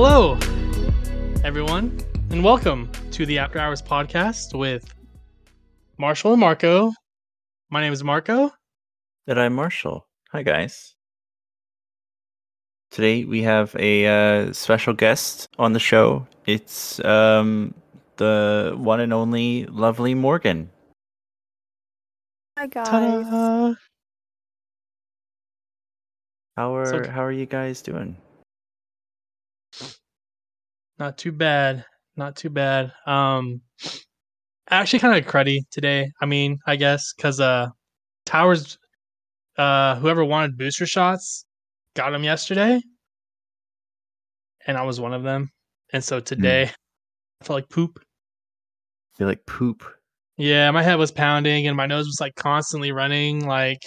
Hello, everyone, and welcome to the After Hours podcast with Marshall and Marco. My name is Marco. And I'm Marshall. Hi, guys. Today we have a uh, special guest on the show. It's um, the one and only lovely Morgan. Hi guys. Ta-da! How are So- how are you guys doing? Not too bad. Not too bad. Um, actually, kind of cruddy today. I mean, I guess because uh, Towers, uh, whoever wanted booster shots, got them yesterday, and I was one of them. And so today, I felt like poop. feel like poop. Yeah, my head was pounding and my nose was like constantly running. Like,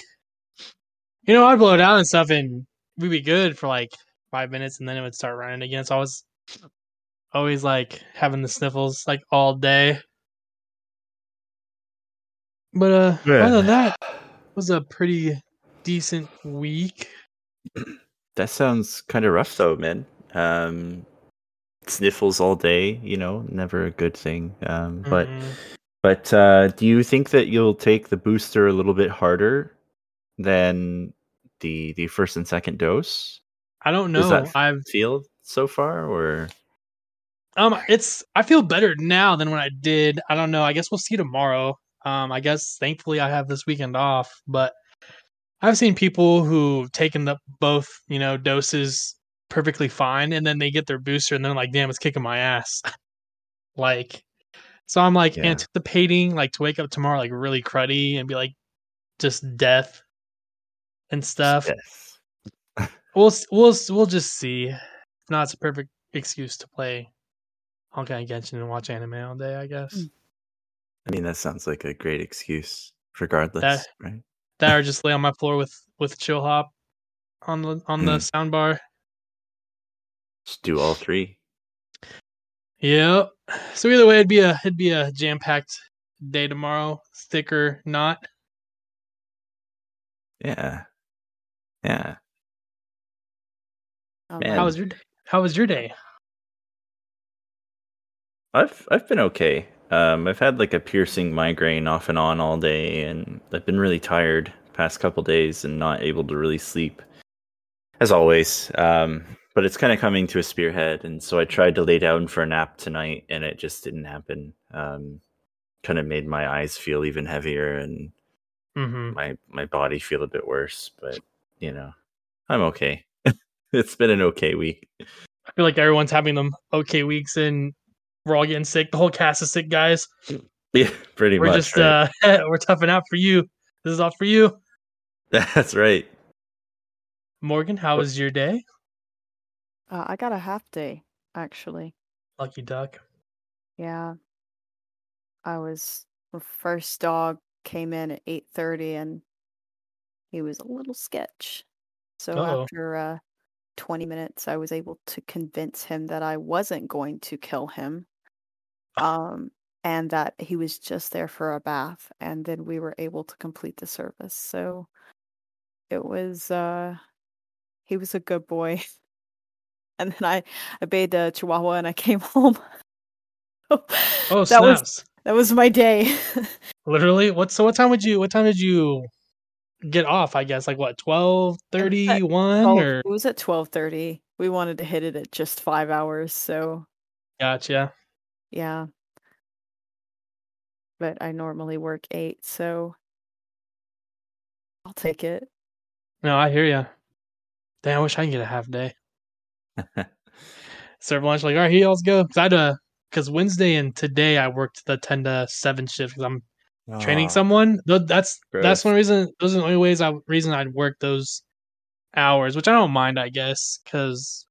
you know, I'd blow it out and stuff, and we'd be good for like five minutes, and then it would start running again. So I was always like having the sniffles like all day. But uh, Yeah. other than that, it was a pretty decent week. That sounds kind of rough, though, man. Um, sniffles all day, you know, never a good thing. Um, but Mhm. but uh, do you think that you'll take the booster a little bit harder than the the first and second dose? I don't Does know. that I've feel so far, or Um, it's I feel better now than when I did. I don't know. I guess we'll see tomorrow. Um, I guess thankfully I have this weekend off, but I've seen people who've taken the both, you know, doses perfectly fine, and then they get their booster, and they're like, "Damn, it's kicking my ass." like, so I'm like Yeah. anticipating like to wake up tomorrow like really cruddy and be like just death and stuff. Yes. We'll we'll we'll just see. If not, it's a perfect excuse to play Honkai Genshin and watch anime all day. I guess Mm. I mean, that sounds like a great excuse, regardless, That- right? that or just lay on my floor with with chill hop on the on the Hmm. sound bar. Just do all three. Yep. So either way, it'd be a it'd be a jam packed day tomorrow. thicker not. Yeah, yeah. Man. How was your day? How was your day? I've I've been okay. Um, I've had like a piercing migraine off and on all day, and I've been really tired past couple days and not able to really sleep, as always. Um, but it's kind of coming to a spearhead, and so I tried to lay down for a nap tonight, and it just didn't happen. Um, kind of made my eyes feel even heavier, and Mm-hmm. my my body feel a bit worse. But you know, I'm okay. it's been an okay week. I feel like everyone's having them okay weeks, and we're all getting sick. The whole cast is sick, guys. Yeah, pretty we're much. just right? uh we're toughing out for you. This is all for you, That's right. Morgan. How was your day? Uh, I got a half day actually. Lucky duck. Yeah. I was the first dog came in at 8:30 and he was a little sketch. So Uh-oh. after uh 20 minutes I was able to convince him that I wasn't going to kill him. Um and that he was just there for a bath and then we were able to complete the service. So it was uh he was a good boy. And then I I bathed a chihuahua and I came home. Oh, that was that was my day. Literally, what? So, what time would you? What time did you get off? I guess like what, twelve thirty one Twelve- or it was at twelve thirty. We wanted to hit it at just five hours, so gotcha. Yeah. But I normally work eight, so I'll take it. No, I hear you. Damn, I wish I could get a half day. Serve lunch, like, all right, here, let's go. Cause I had a, because Wednesday and today I worked the ten to seven shift because I'm training Aw. someone. That's gross. that's one reason. Those are the only ways I reason I'd work those hours, which I don't mind, I guess, because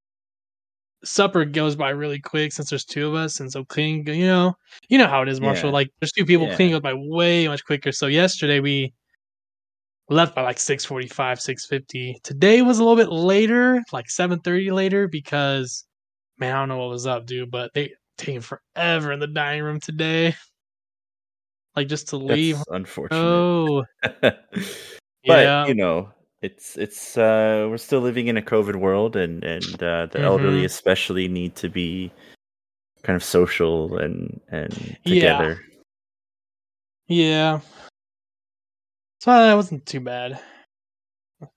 supper goes by really quick since there's two of us, and so cleaning, you know, you know how it is, Marshall. Yeah. Like there's two people, Yeah. cleaning goes by way much quicker. So yesterday we left by like six forty five, six fifty. Today was a little bit later, like seven thirty later, because man, I don't know what was up, dude, but they taking forever in the dining room today. Like just to leave. That's unfortunate. Oh, but yeah. you know, it's it's uh we're still living in a COVID world, and and uh, the elderly Mhm. especially need to be kind of social and and Yeah. together. Yeah. So that wasn't too bad. Do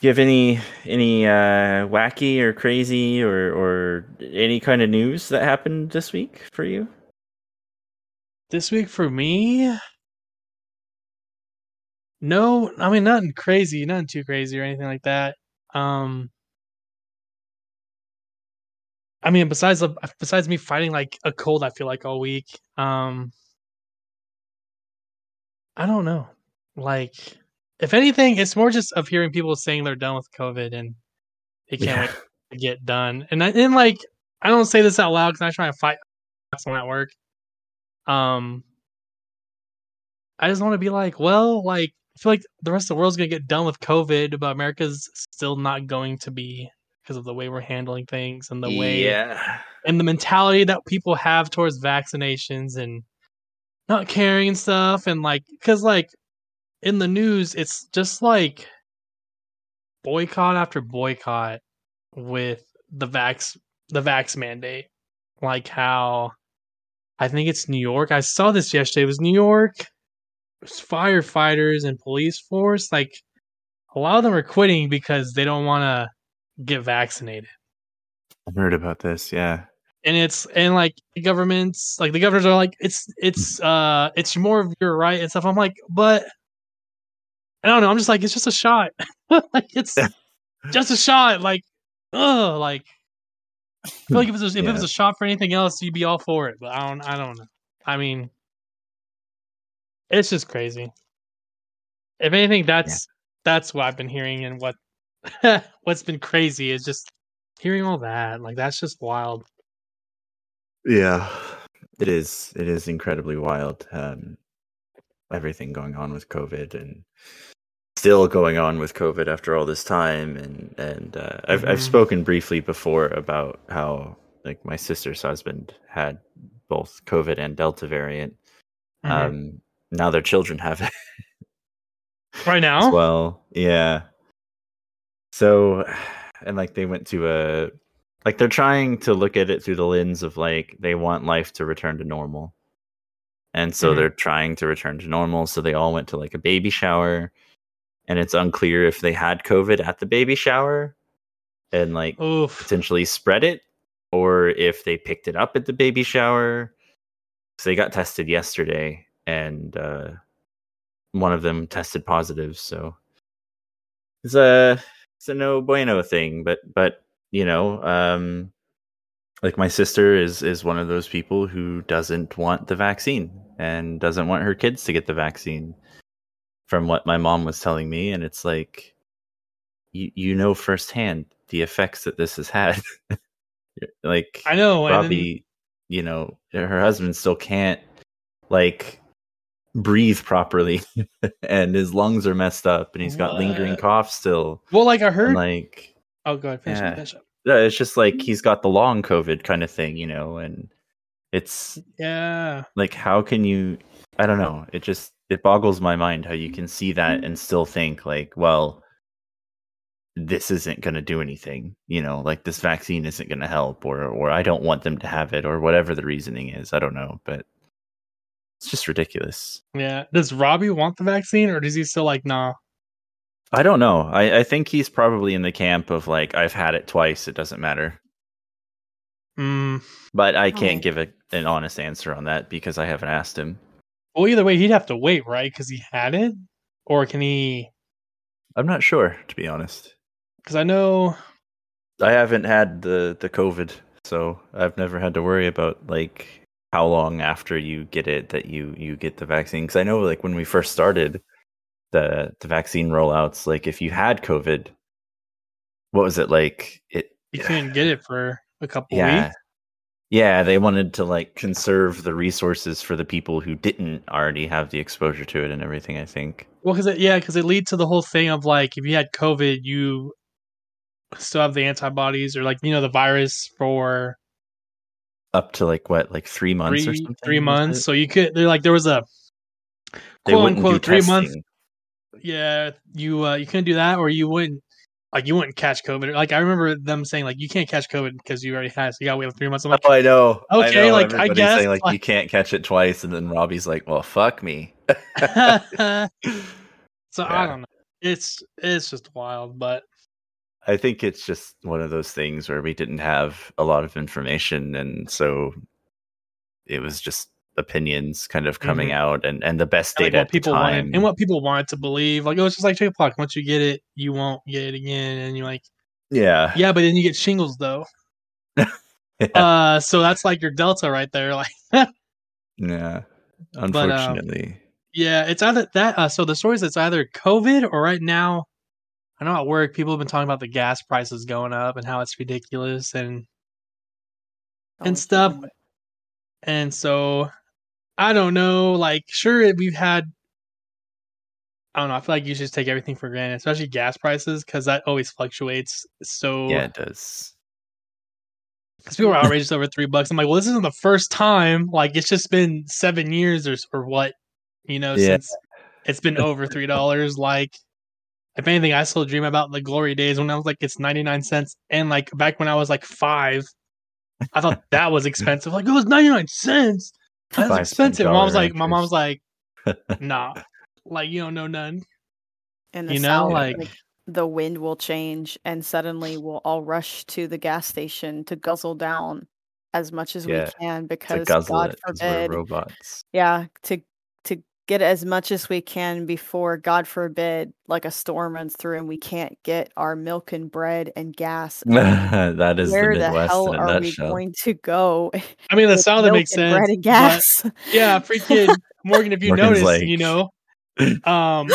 you have any any uh wacky or crazy or or any kind of news that happened this week for you? This week for me, no, I mean nothing crazy, nothing too crazy or anything like that. Um, I mean, besides the- besides me fighting like a cold, I feel like all week. Um, I don't know. Like, if anything, it's more just of hearing people saying they're done with COVID and they can't to get done. And I, and like, I don't say this out loud because I'm trying to fight someone at work. Um, I just want to be like, well, like, I feel like the rest of the world's gonna get done with COVID, but America's still not going to be because of the way we're handling things and the way yeah. and the mentality that people have towards vaccinations and not caring and stuff and like because like in the news it's just like boycott after boycott with the vax the vax mandate. Like how i think it's new york. I saw this yesterday. It was new york firefighters and police force like a lot of them are quitting because they don't want to get vaccinated. I've heard about this. Yeah. and it's and like governments like the governors are like it's it's uh it's more of your right and stuff. I'm like but i don't know i'm just like it's just a shot. Like it's just a shot like oh like i feel like if it was if it was a shot for anything else you'd be all for it but i don't i don't know. I mean it's just crazy if anything that's that's what i've been hearing and what what's been crazy is just hearing all that like that's just wild Yeah. It is. It is incredibly wild. Um, everything going on with COVID and still going on with COVID after all this time. And and uh, I've I've Mhm. spoken briefly before about how like my sister's husband had both COVID and Delta variant. Mhm. Um, now their children have it right now as well. Yeah. So, and like they went to a, like they're trying to look at it through the lens of like they want life to return to normal. And so Mhm. they're trying to return to normal. So they all went to like a baby shower. And it's unclear if they had COVID at the baby shower and like Oof. potentially spread it or if they picked it up at the baby shower. So they got tested yesterday and uh, one of them tested positive. So it's a it's a no bueno thing, but but you know, um, like my sister is is one of those people who doesn't want the vaccine and doesn't want her kids to get the vaccine. From what my mom was telling me, and it's like you you know firsthand the effects that this has had. like I know. and then- you know, her husband still can't like breathe properly, and his lungs are messed up, and he's got lingering What? cough still. well, like I And heard. like, oh, god. Finish, yeah. finish yeah, it's just like he's got the long COVID kind of thing, you know, and it's Yeah. like, how can you? I don't know. It just it boggles my mind how you can see that and still think like, well, this isn't going to do anything, you know, like this vaccine isn't going to help, or or I don't want them to have it, or whatever the reasoning is. I don't know, but it's just ridiculous. Yeah. Does Robbie want the vaccine, or does he still like nah? I don't know. I, I think he's probably in the camp of like, I've had it twice. It doesn't matter. Mm. But I can't Oh. give a, an honest answer on that because I haven't asked him. Well, either way, he'd have to wait, right? Because he had it, or can he? I'm not sure, to be honest. Because I know. I haven't had the the COVID, so I've never had to worry about like how long after you get it that you you get the vaccine. Because I know like when we first started the the vaccine rollouts, like if you had COVID, what was it like? It You couldn't get it for a couple yeah weeks. yeah they wanted to like conserve the resources for the people who didn't already have the exposure to it and everything. I think. Well, because it, yeah, because it leads to the whole thing of like if you had COVID, you still have the antibodies or like you know the virus for Up to like what, like three months or three something? three months. So you could they're like there was a quote unquote three month testing. yeah, you uh, you couldn't do that, or you wouldn't like you wouldn't catch COVID. Like I remember them saying like you can't catch COVID because you already had, so you got to wait three months. I'm like, oh, I know. Okay, I know. like, I guess, saying, like, like- you can't catch it twice, and then Robbie's like, "Well, fuck me." so I don't know. It's it's just wild, but I think it's just one of those things where we didn't have a lot of information, and so it was just opinions kind of coming out, and and the best Mm-hmm. like data the people wanted and what people wanted to believe. Like it was just like chicken pox. Once you get it, you won't get it again, and you're like, yeah, yeah, but then you get shingles though. Uh, so that's like your delta right there. Like, yeah. um, Unfortunately, yeah, it's either that. Uh, so the story is it's either COVID or right now. I know at work people have been talking about the gas prices going up and how it's ridiculous and Oh, and stuff. God. And so I don't know. Like, sure, we've had. I don't know. I feel like you should just take everything for granted, especially gas prices, because that always fluctuates. So yeah, it does. because people are outrageous over three bucks. I'm like, well, this isn't the first time. Like, it's just been seven years or or what, you know, Yeah. since it's been over three dollars. Like, if anything, I still dream about the glory days when I was like, it's ninety nine cents, and like back when I was like five, I thought that was expensive. Like, it was ninety nine cents. That's Five expensive. Mom was like, my mom's like, nah, like you don't know none. And the You know, South, like- the wind will change, and suddenly we'll all rush to the gas station to guzzle down as much as Yeah, we can because guzzle God it 'cause forbid, robots. yeah, to to get as much as we can before God forbid, like a storm runs through and we can't get our milk and bread and gas. and that is the Where the Midwest hell in a are we nutshell. going to go? I mean, the with sound that milk makes and sense. bread and but- gas. yeah, freaking Morgan. If you Morgan's notice, like- you know, um,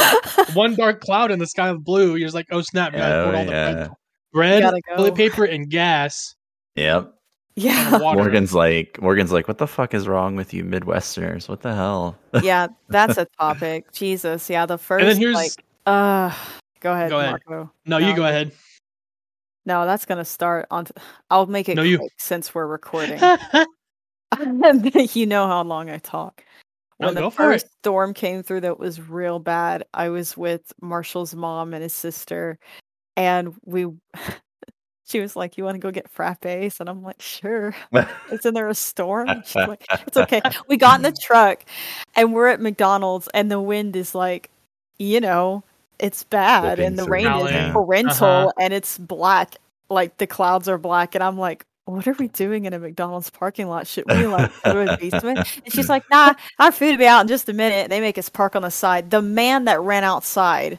one dark cloud in the sky of blue. You're just like, oh snap! Oh, put all the yeah. bread, bread gotta toilet paper, and gas Yep. Yeah. Morgan's like Morgan's like, what the fuck is wrong with you Midwesterners? What the hell? yeah, that's a topic. Jesus, yeah, the first and then here's like uh go ahead, Go ahead. Marco. no, you go ahead. No, that's gonna start on t- I'll make it No, you- since we're recording. you know how long I talk. No, When go the for it. first storm came through that was real bad, I was with Marshall's mom and his sister, and we she was like, You wanna go get frappes? And I'm like, Sure. Isn't there a storm? And She's like, it's okay. We got in the truck and we're at McDonald's and the wind is like, you know, it's bad Whipping and the rain Howling. is torrential Uh-huh. and it's black. Like the clouds are black. And I'm like, what are we doing in a McDonald's parking lot? Should we like go to a basement? And she's like, nah, our food will be out in just a minute. They make us park on the side. The man that ran outside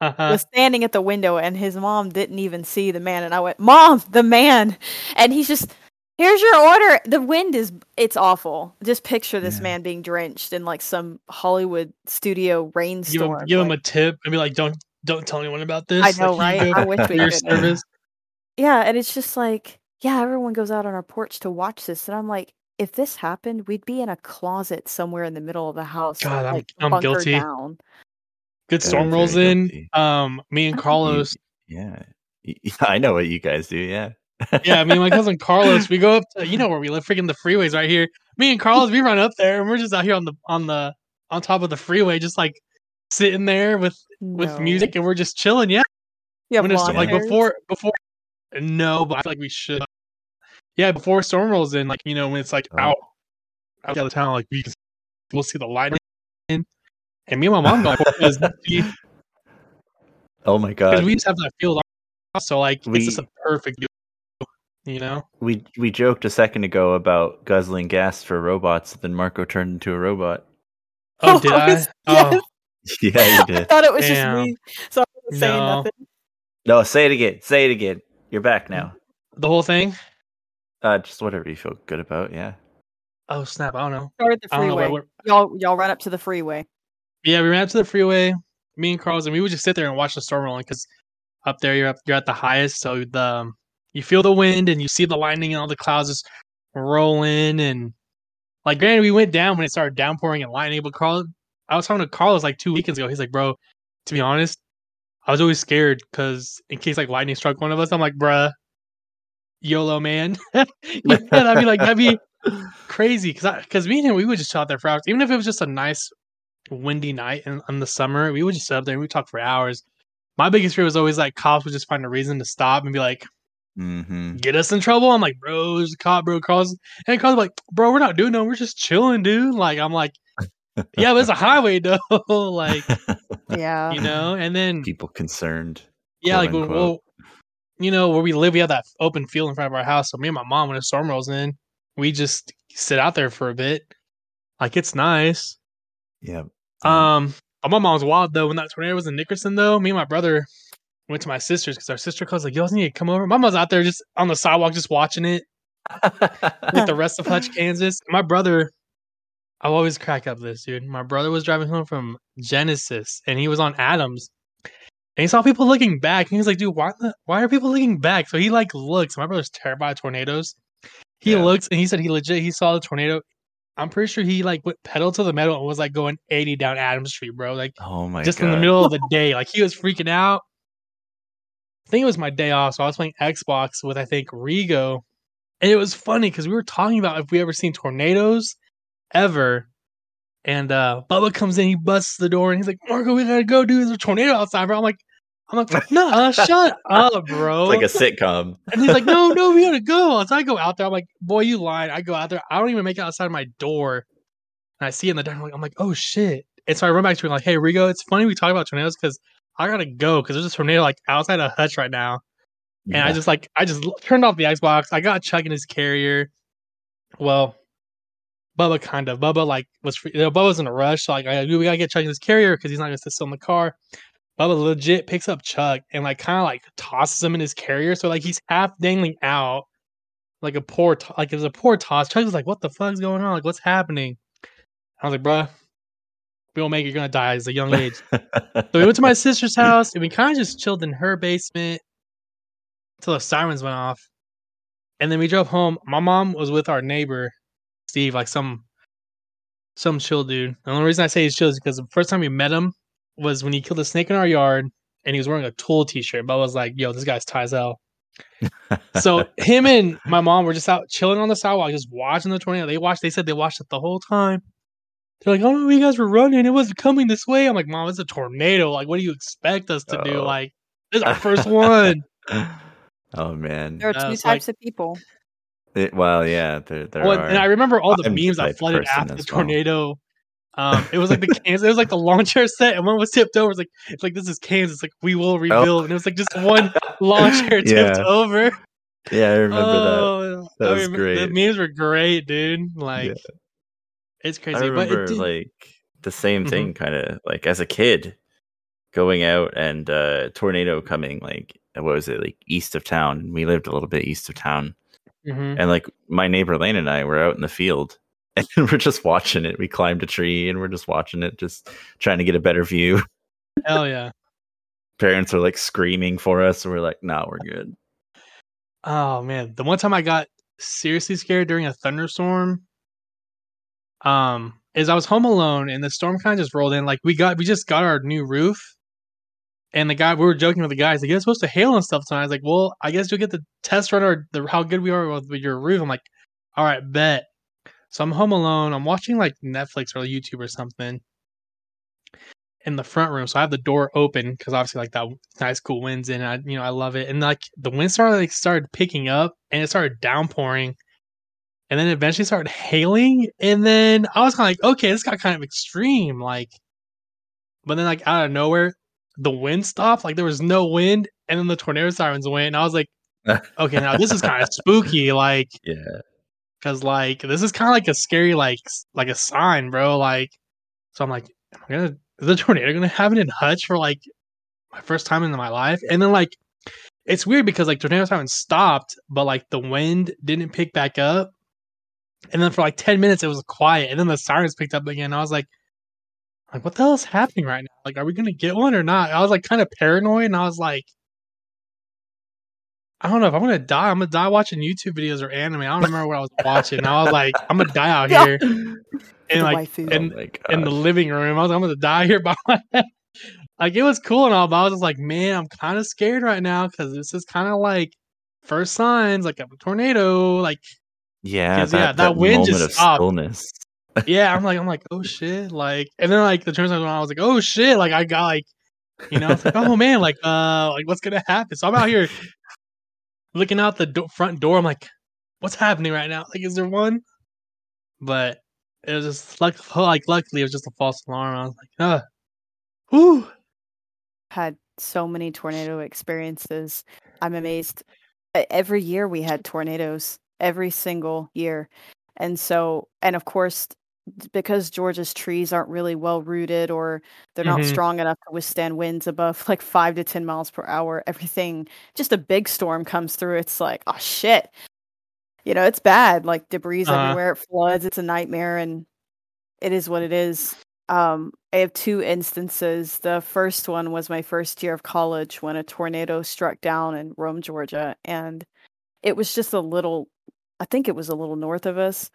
Uh-huh. was standing at the window and his mom didn't even see the man and I went, "Mom, the man." And he's just, "Here's your order." The wind is it's awful. Just picture this Yeah. man being drenched in like some Hollywood studio Give him, rainstorm. give him a tip and be like, don't don't tell anyone about this. I know, Like, right? I wish we your service. Yeah, and it's just like, yeah, everyone goes out on our porch to watch this and I'm like, if this happened, we'd be in a closet somewhere in the middle of the house, God, I'm- I'm guilty. down. Good storm very rolls in. Um, me and Carlos. yeah. I know what you guys do, yeah. yeah, I mean, my cousin Carlos, we go up to you know where we live, freaking the freeways right here. Me and Carlos, we run up there and we're just out here on the on the on top of the freeway, just like sitting there with with music and we're just chilling. Yeah, You have when it's like hairs? before before. No, but I feel like we should. Yeah, before storm rolls in, like you know when it's like Oh. out out of town, like we can we'll see the light in. And me and my mom go because we Oh my because god. we just have that field, off, so like We- it's just a perfect. You know, we we joked a second ago about guzzling gas for robots, then Marco turned into a robot. oh, did I? Yes. Oh, Yeah, you did. I thought it was Damn. just me. So I was saying No. nothing. No, say it again. Say it again. You're back now. the whole thing. Uh, just whatever you feel good about. Yeah. Oh snap! I don't know. Start at the I know freeway. where we're. Y'all, y'all run up to the freeway. Yeah, we ran up to the freeway. Me and Carlos, and we would just sit there and watch the storm rolling because up there you're up, you're at the highest, so the um, you feel the wind and you see the lightning and all the clouds just rolling and like granted we went down when it started downpouring and lightning, but Carl, I was talking to Carlos like two weekends ago. He's like, bro, to be honest, I was always scared because in case like lightning struck one of us, I'm like, bruh, YOLO man. yeah, that'd be like that'd be crazy because because me and him we would just chill out there for hours, even if it was just a nice windy night in, in the summer, we would just sit up there and we talk for hours. My biggest fear was always like cops would just find a reason to stop and be like, Mm-hmm. get us in trouble. I'm like, bro, there's a cop, bro. Carl's and Carl's like, bro, we're not doing no, we're just chilling, dude. Like, I'm like, yeah, but it's a highway though. like, Yeah. you know, and then People concerned. yeah, quote like when, unquote. well, you know, where we live, we have that open field in front of our house. So me and my mom, when a storm rolls in, we just sit out there for a bit. Like it's nice. Yeah. Um, but my mom's wild though. When that tornado was in Nickerson, though, me and my brother went to my sister's because our sister calls like, "You guys need to come over." My mom's out there just on the sidewalk, just watching it with the rest of Hutch, Kansas. My brother, I'll always crack up this dude. My brother was driving home from Genesis, and he was on Adams, and he saw people looking back, and he was like, "Dude, why the, why are people looking back?" So he like looks. My brother's terrified of tornadoes. He Yeah. looks, and he said he legit he saw the tornado. I'm pretty sure he like went pedal to the metal and was like going 80 down Adams Street, bro. Like oh my just god. in the middle of the day. Like he was freaking out. I think it was my day off, so I was playing Xbox with I think Rigo, and it was funny because we were talking about if we ever seen tornadoes ever. And uh Bubba comes in, he busts the door, and he's like, "Marco, we gotta go, dude. There's a tornado outside, bro." I'm like, "I'm like, no, uh, shut up, bro." It's like a sitcom. And he's like, no, no, we gotta go. So I go out there. I'm like, boy, you lied. I go out there. I don't even make it outside of my door. And I see in the dark. I'm like, I'm like, oh shit. And so I run back to him like, hey, Rigo, it's funny we talk about tornadoes because I gotta go because there's a tornado like outside of Hutch right now. And I just like I just turned off the Xbox. I got Chuck in his carrier. Well, Bubba kind of. Bubba like was free, you know, Bubba's in a rush. So like I we gotta get Chuck in his carrier because he's not gonna sit still in the car. Bubba legit picks up Chuck and like kind of like tosses him in his carrier. So like he's half dangling out, like a poor to- like it was a poor toss. Chuck was like, "What the fuck's going on? Like what's happening?" I was like, "Bruh, we don't make it. You're gonna die at a young age." So we went to my sister's house and we kind of just chilled in her basement until the sirens went off. And then we drove home. My mom was with our neighbor, Steve, like some some chill dude. The only reason I say he's chill is because the first time we met him was when he killed a snake in our yard and he was wearing a tool t shirt. But I was like, yo, this guy's Tizel. So him and my mom were just out chilling on the sidewalk, just watching the tornado. They watched, they said they watched it the whole time. They're like, oh, you guys were running. It wasn't coming this way. I'm like, mom, it's a tornado. Like, what do you expect us to do? Oh. Like, this is our first one. oh man. There are two it's types like- of people. It- well, yeah, there, there Well, are. and I remember all the I'm memes type that flooded after the as well. tornado. Um, it was like the Kansas. It was like the lawn chair set, and one was tipped over. It's like it's like this is Kansas. Like we will rebuild, and it was like just one lawn chair tipped Yeah. over. yeah, I remember that. oh, That I was remember- great. The memes were great, dude. Like Yeah. it's crazy. I but remember it like the same Mhm. thing, kind of like as a kid, going out and uh, tornado coming. Like what was it? Like east of town. We lived a little bit east of town, Mhm. and like my neighbor Lane and I were out in the field, and we're just watching it. We climbed a tree and we're just watching it, just trying to get a better view. hell yeah. Parents are like screaming for us, and we're like, "Nah, we're good." Oh man, the one time I got seriously scared during a thunderstorm, um, is I was home alone and the storm kind of just rolled in. Like we got, we just got our new roof, and the guy we were joking with the guys like it's supposed to hail and stuff tonight. I was like, well, I guess you'll get the test run or the how good we are with your roof. I'm like, all right, bet. So I'm home alone. I'm watching like Netflix or YouTube or something in the front room. So I have the door open because obviously like that nice cool winds in. I you know I love it. And like the wind started like started picking up and it started downpouring. And then eventually started hailing. And then I was kind of like, okay, this got kind of extreme. Like, but then like out of nowhere, the wind stopped. Like there was no wind, and then the tornado sirens went. And I was like, okay, now this is kind of spooky. Like, Yeah, Cause like this is kind of like a scary like like a sign, bro. Like, so I'm like, am I gonna is the tornado gonna happen in Hutch for like my first time in my life? And then like, it's weird because like tornadoes haven't stopped, but like the wind didn't pick back up. And then for like ten minutes it was quiet, and then the sirens picked up again. I was like, like what the hell is happening right now? Like, are we gonna get one or not? I was like kind of paranoid, and I was like. I don't know if I'm gonna die. I'm gonna die watching YouTube videos or anime. I don't remember what I was watching. I was like, I'm gonna die out here and like waifu. and oh in the living room. I was like, I'm gonna die here by myself. Like it was cool and all, but I was just like, man, I'm kind of scared right now because this is kind of like first signs like of a tornado. Like yeah, 'cause, that, yeah, that that wind just of stopped. stillness. yeah, I'm like, I'm like, oh shit, like, and then like the turns on, I was like, oh shit, like I got like, you know, it's like, oh man, like, uh, like what's gonna happen? So I'm out here looking out the do- front door. I'm like, what's happening right now? Like, is there one? But it was just like, like, luckily, it was just a false alarm. I was like, uh, whew. Had so many tornado experiences. I'm amazed. Every year we had tornadoes, every single year. And so, and of course, because Georgia's trees aren't really well rooted or they're not Mhm. strong enough to withstand winds above like five to 10 miles per hour, everything, just a big storm comes through. It's like, oh shit. You know, it's bad. Like debris Uh-huh. everywhere, it floods, it's a nightmare, and it is what it is. Um, I have two instances. The first one was my first year of college when a tornado struck down in Rome, Georgia, and it was just a little, I think it was a little north of us,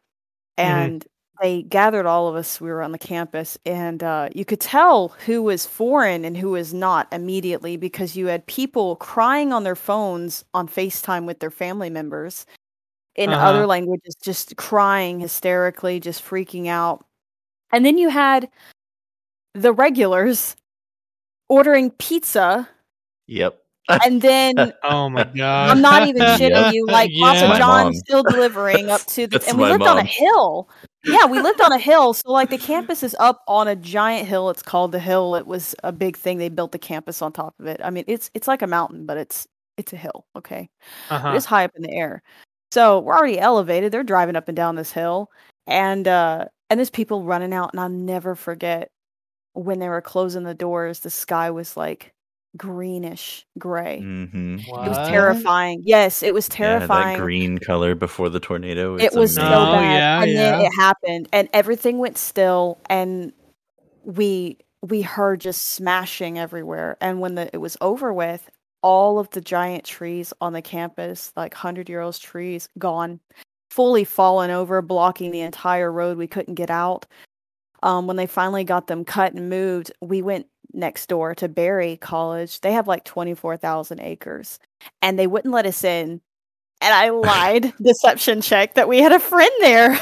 Mhm. and they gathered all of us. We were on the campus, and uh, you could tell who was foreign and who was not immediately because you had people crying on their phones on FaceTime with their family members in Uh-huh. other languages, just crying hysterically, just freaking out. And then you had the regulars ordering pizza, Yep. and then Oh my god. I'm not even Yep. shitting you. Like Yeah. Papa My John still delivering up to the, That's and we my lived on a hill. Yeah, we lived on a hill. So like the campus is up on a giant hill. It's called the hill. It was a big thing. They built the campus on top of it. I mean, it's it's like a mountain, but it's it's a hill. Okay, Uh-huh. it's high up in the air. So we're already elevated. They're driving up and down this hill, and uh and there's people running out. And I'll never forget when they were closing the doors. The sky was like greenish gray. Mm-hmm. It was terrifying. Yes, it was Yeah, terrifying. that green color before the tornado. it it's was so amazing. Oh, bad, yeah, and then it happened, and everything went still, and we we heard just smashing everywhere. And when the it was over with, all of the giant trees on the campus, like hundred year old trees, gone, fully fallen over, blocking the entire road. We couldn't get out. Um, when they finally got them cut and moved, we went next door to Berry College. They have like 24,000 acres and they wouldn't let us in. And I lied, deception check, that we had a friend there.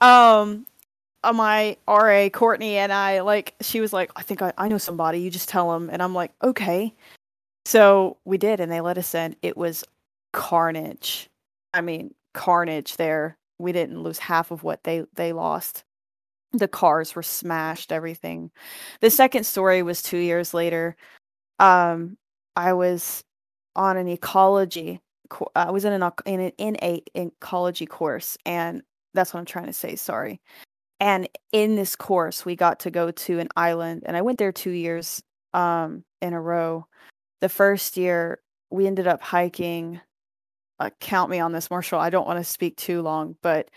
Um, uh, my RA, Courtney, and I, like, she was like, I think I, I know somebody. You just tell them. And I'm like, okay. So we did, and they let us in. It was carnage. I mean, carnage there. We didn't lose half of what they they lost. The cars were smashed, everything. The second story was 2 years later. Um I was on an ecology co- I was in an in an in a ecology course and that's what I'm trying to say, sorry. And in this course, we got to go to an island and I went there 2 years um in a row. The first year we ended up hiking uh, count me on this, Marshall. I don't want to speak too long, but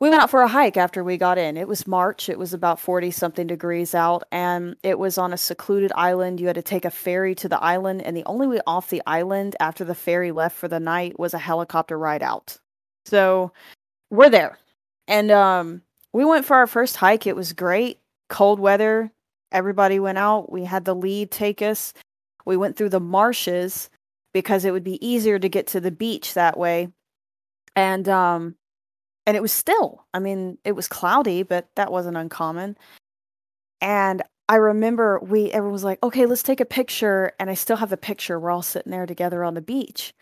we went out for a hike after we got in. It was March. It was about 40 something degrees out, and it was on a secluded island. You had to take a ferry to the island, and the only way off the island after the ferry left for the night was a helicopter ride out. So we're there. And um, we went for our first hike. It was great. Cold weather. Everybody went out. We had the lead take us. We went through the marshes because it would be easier to get to the beach that way. And um and it was still. I mean, it was cloudy, but that wasn't uncommon. And I remember we everyone was like, "Okay, let's take a picture." And I still have the picture. We're all sitting there together on the beach.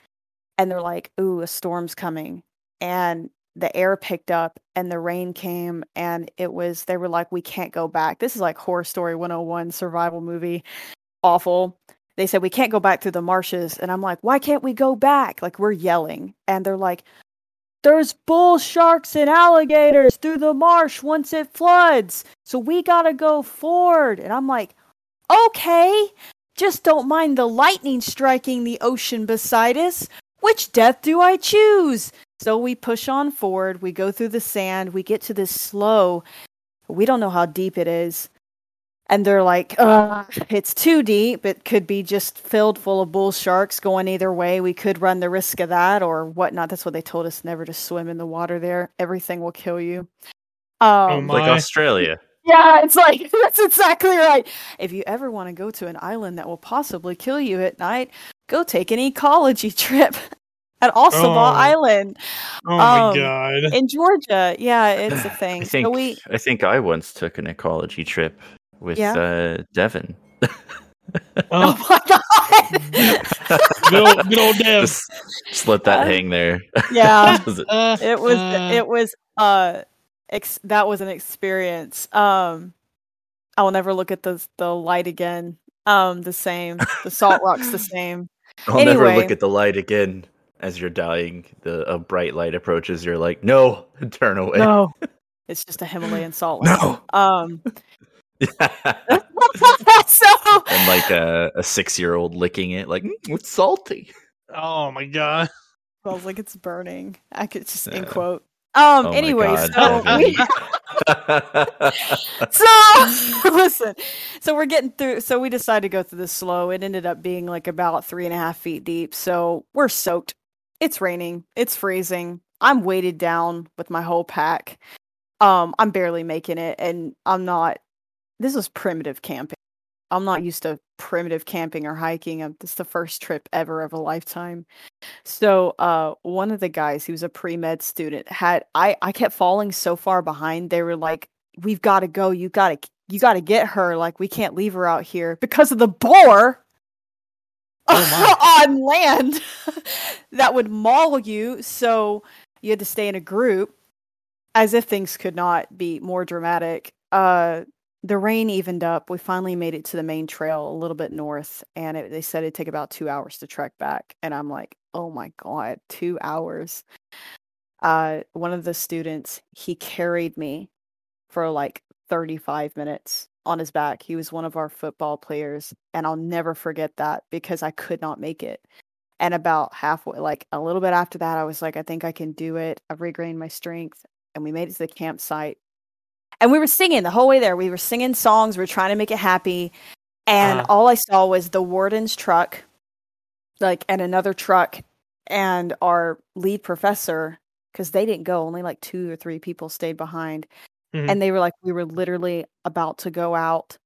And they're like, "Ooh, a storm's coming." And the air picked up and the rain came and it was they were like, "We can't go back." This is like horror story 101 survival movie. Awful they said we can't go back through the marshes and i'm like why can't we go back like we're yelling and they're like there's bull sharks and alligators through the marsh once it floods. So we gotta go forward. And i'm like okay just don't mind the lightning striking the ocean beside us. Which death do i choose? So we push on forward. We go through the sand. We get to this slow we don't know how deep it is and they're like, uh, it's too deep. It could be just filled full of bull sharks going either way. We could run the risk of that or whatnot. That's what they told us never to swim in the water there. Everything will kill you. Oh Um, my- like Australia. yeah, it's like that's exactly right. If you ever want to go to an island that will possibly kill you at night, go take an ecology trip. at Ossabaw Oh. Island Oh my Um, god. in Georgia. Yeah, it's a thing. I think so we I think I once took an ecology trip with Yeah? uh, Devin. Oh Oh, my god. good old, good old Dev. just, just let that Uh, hang there. yeah. Was it- Uh, It was uh, it was uh ex- that was an experience. Um I will never look at the the light again. Um the same. The salt rock's the same. I'll never look at the light again. As you're dying, the a bright light approaches. You're like, no, turn away. No. It's just a Himalayan salt lake. No. Um and like a, a six year old licking it, like "Mm, it's salty. oh my god. smells like it's burning. I could just in Yeah. quote. Um Oh anyway, God, so we so listen so we're getting through so we decided to go through this slow it ended up being like about three and a half feet deep so we're soaked it's raining it's freezing i'm weighted down with my whole pack um i'm barely making it and i'm not this was primitive camping. I'm not used to primitive camping or hiking this is the first trip ever of a lifetime. So uh one of the guys he was a pre-med student had i i kept falling so far behind they were like we've got to go you got to you got to get her like we can't leave her out here because of the boar Oh, on land. That would maul you so you had to stay in a group as if things could not be more dramatic. Uh the rain evened up we finally made it to the main trail a little bit north and it, they said it'd take about two hours to trek back and i'm like oh my god two hours. Uh one of the students he carried me for like 35 minutes on his back. He was one of our football players and i'll never forget that because i could not make it. And about halfway like a little bit after that i was like i think i can do it. I've regained my strength and we made it to the campsite and we were singing the whole way there. We were singing songs. We were trying to make it happy. And Uh-huh. all i saw was the warden's truck like and another truck and our lead professor because they didn't go. Only like two or three people stayed behind. Mhm. and they were like we were literally about to go out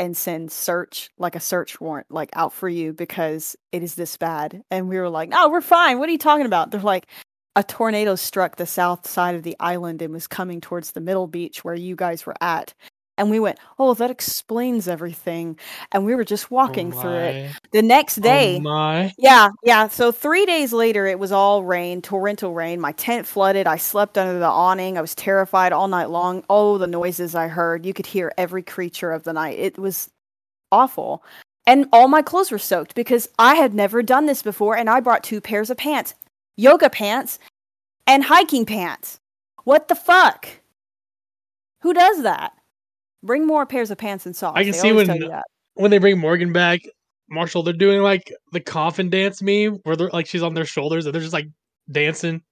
and send search like a search warrant like out for you because it is this bad. And we were like no we're fine. What are you talking about? They're like a tornado struck the south side of the island and was coming towards the middle beach where you guys were at and we went oh that explains everything and we were just walking Oh through it the next oh day Oh my. yeah, yeah. So three days later, it was all rain, torrential rain. My tent flooded. I slept under the awning. I was terrified all night long. Oh, the noises I heard. You could hear every creature of the night. It was awful. And all my clothes were soaked because I had never done this before. And I brought two pairs of pants yoga pants and hiking pants. What the fuck? Who does that? Bring more pairs of pants and socks. I can They see when- tell you that. When they bring Morgan back, Marshall, they're doing like the coffin dance meme where they're like she's on their shoulders and they're just like dancing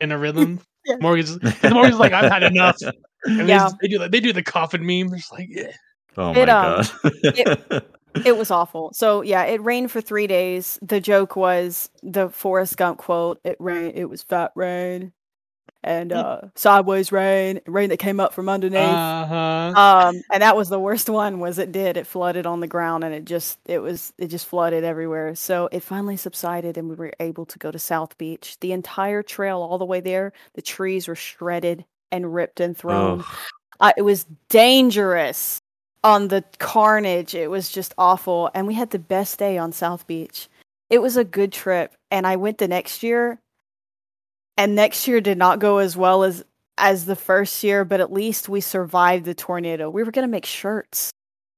in a rhythm. Yeah. Morgan's and Morgan's like, I've had enough. And they, Yeah. just- they do like they do the coffin meme. They're just like, yeah. oh It, my um, god. It was awful. So yeah, it rained for three days. The joke was the Forrest Gump quote: "It rain. It was fat rain, and uh, sideways rain, rain that came up from underneath." Uh huh. um, and that was the worst one. Was it did? It flooded on the ground, and it just it was it just flooded everywhere. So it finally subsided, and we were able to go to South Beach. The entire trail, all the way there, the trees were shredded and ripped and thrown. oh, Uh, it was dangerous on the carnage. It was just awful. And we had the best day on South Beach. It was a good trip. And I went the next year. And next year did not go as well as as the first year, but at least we survived the tornado. We were going to make shirts.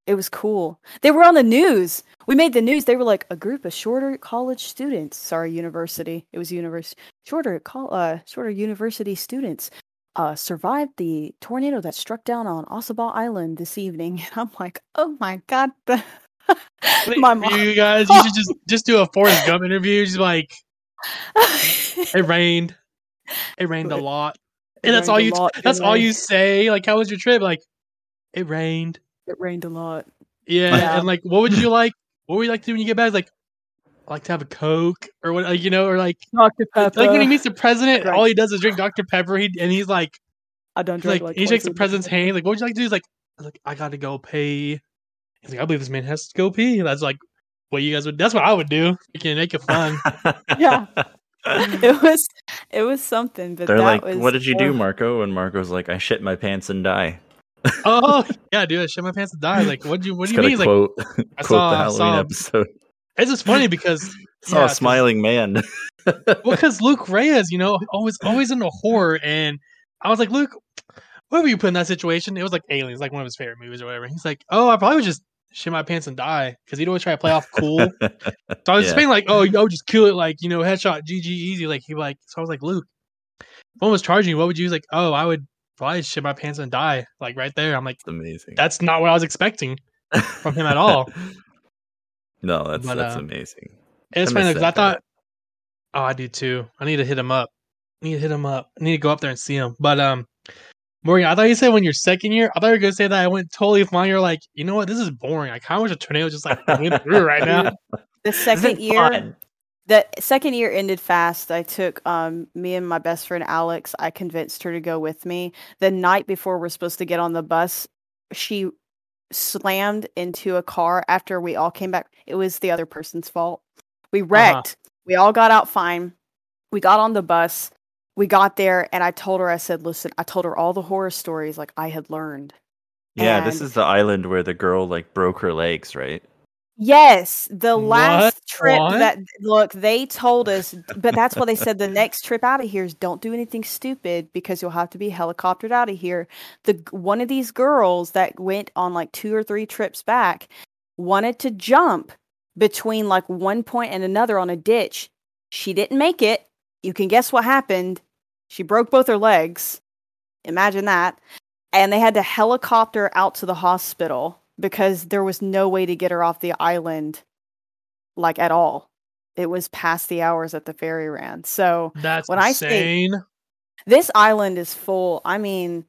It was cool. They were on the news. We made the news. They were like a group of Shorter college students. Sorry, university. It was university. Shorter col- uh Shorter university students uh, survived the tornado that struck down on Ossabaw Island this evening. And I'm like, oh my god, my mom. You guys, you should just just do a Forrest Gump interview. Just like it rained, it rained a lot, it and that's all you lot, that's all it? you say. Like, how was your trip? Like, it rained. It rained a lot. Yeah, Yeah. and like, what would you like? What would you like to do when you get back? Like, I like to have a Coke or what? Like, you know, or like, Dr. Pepper. like when he meets the president, Right. all he does is drink Dr Pepper. He and he's like, I don't drink like, like he shakes the president's hand. Like, what would you like to do? He's like, like I gotta go pee. He's like, I believe this man has to go pee. That's like what you guys would. That's what I would do. You can make it fun. Yeah. it was it was something. But They're that like, was, "What did you do, ugh. Marco?" And Marco's like, "I shit my pants and die." oh yeah, dude, I shit my pants and die. Like, what do you what do you gotta mean? Like, quote I saw- the I Halloween saw- episode. It's just funny because oh, Saw yeah, a smiling man. well, because Luke Reyes, you know, always always into horror, and I was like, Luke, what were you put in that situation? It was like Aliens, like one of his favorite movies or whatever. He's like, oh, I probably would just shit my pants and die because he'd always try to play off cool. so I was just being like, oh, yo, just kill it, like you know, headshot, GG, easy. Like he like, so I was like, Luke, if one was charging you, what would you? He's like, oh, I would probably shit my pants and die, like right there. I'm like, It's amazing. that's not what I was expecting. from him at all. No, that's But, that's uh, amazing. It's I funny because I thought, oh, I do too. I need to hit him up. I need to hit him up. I need to go up there and see him. But um, Morgan, I thought you said when your second year, I thought you were gonna say that I went totally fine. You're like, you know what? This is boring. I kind of wish a tornado just like went through right now. the second year. fun. the second year ended fast. I took um me and my best friend Alex. I convinced her to go with me. The night before we're supposed to get on the bus, she slammed into a car after we all came back. It was the other person's fault. We uh-huh. wrecked. We all got out fine. We got on the bus. We got there and I told her I said, "Listen, I told her all the horror stories like I had learned." Yeah, this is the island where the girl like broke her legs, right? Yes, the What? last trip What? that look, they told us, but that's what they said. The next trip out of here is don't do anything stupid because you'll have to be helicoptered out of here. The one of these girls that went on like two or three trips back wanted to jump between like one point and another on a ditch. She didn't make it. You can guess what happened. She broke both her legs. Imagine that. And they had to helicopter out to the hospital because there was no way to get her off the island like at all. It was past the hours that the ferry ran. So That's When I say- this island is full. I mean,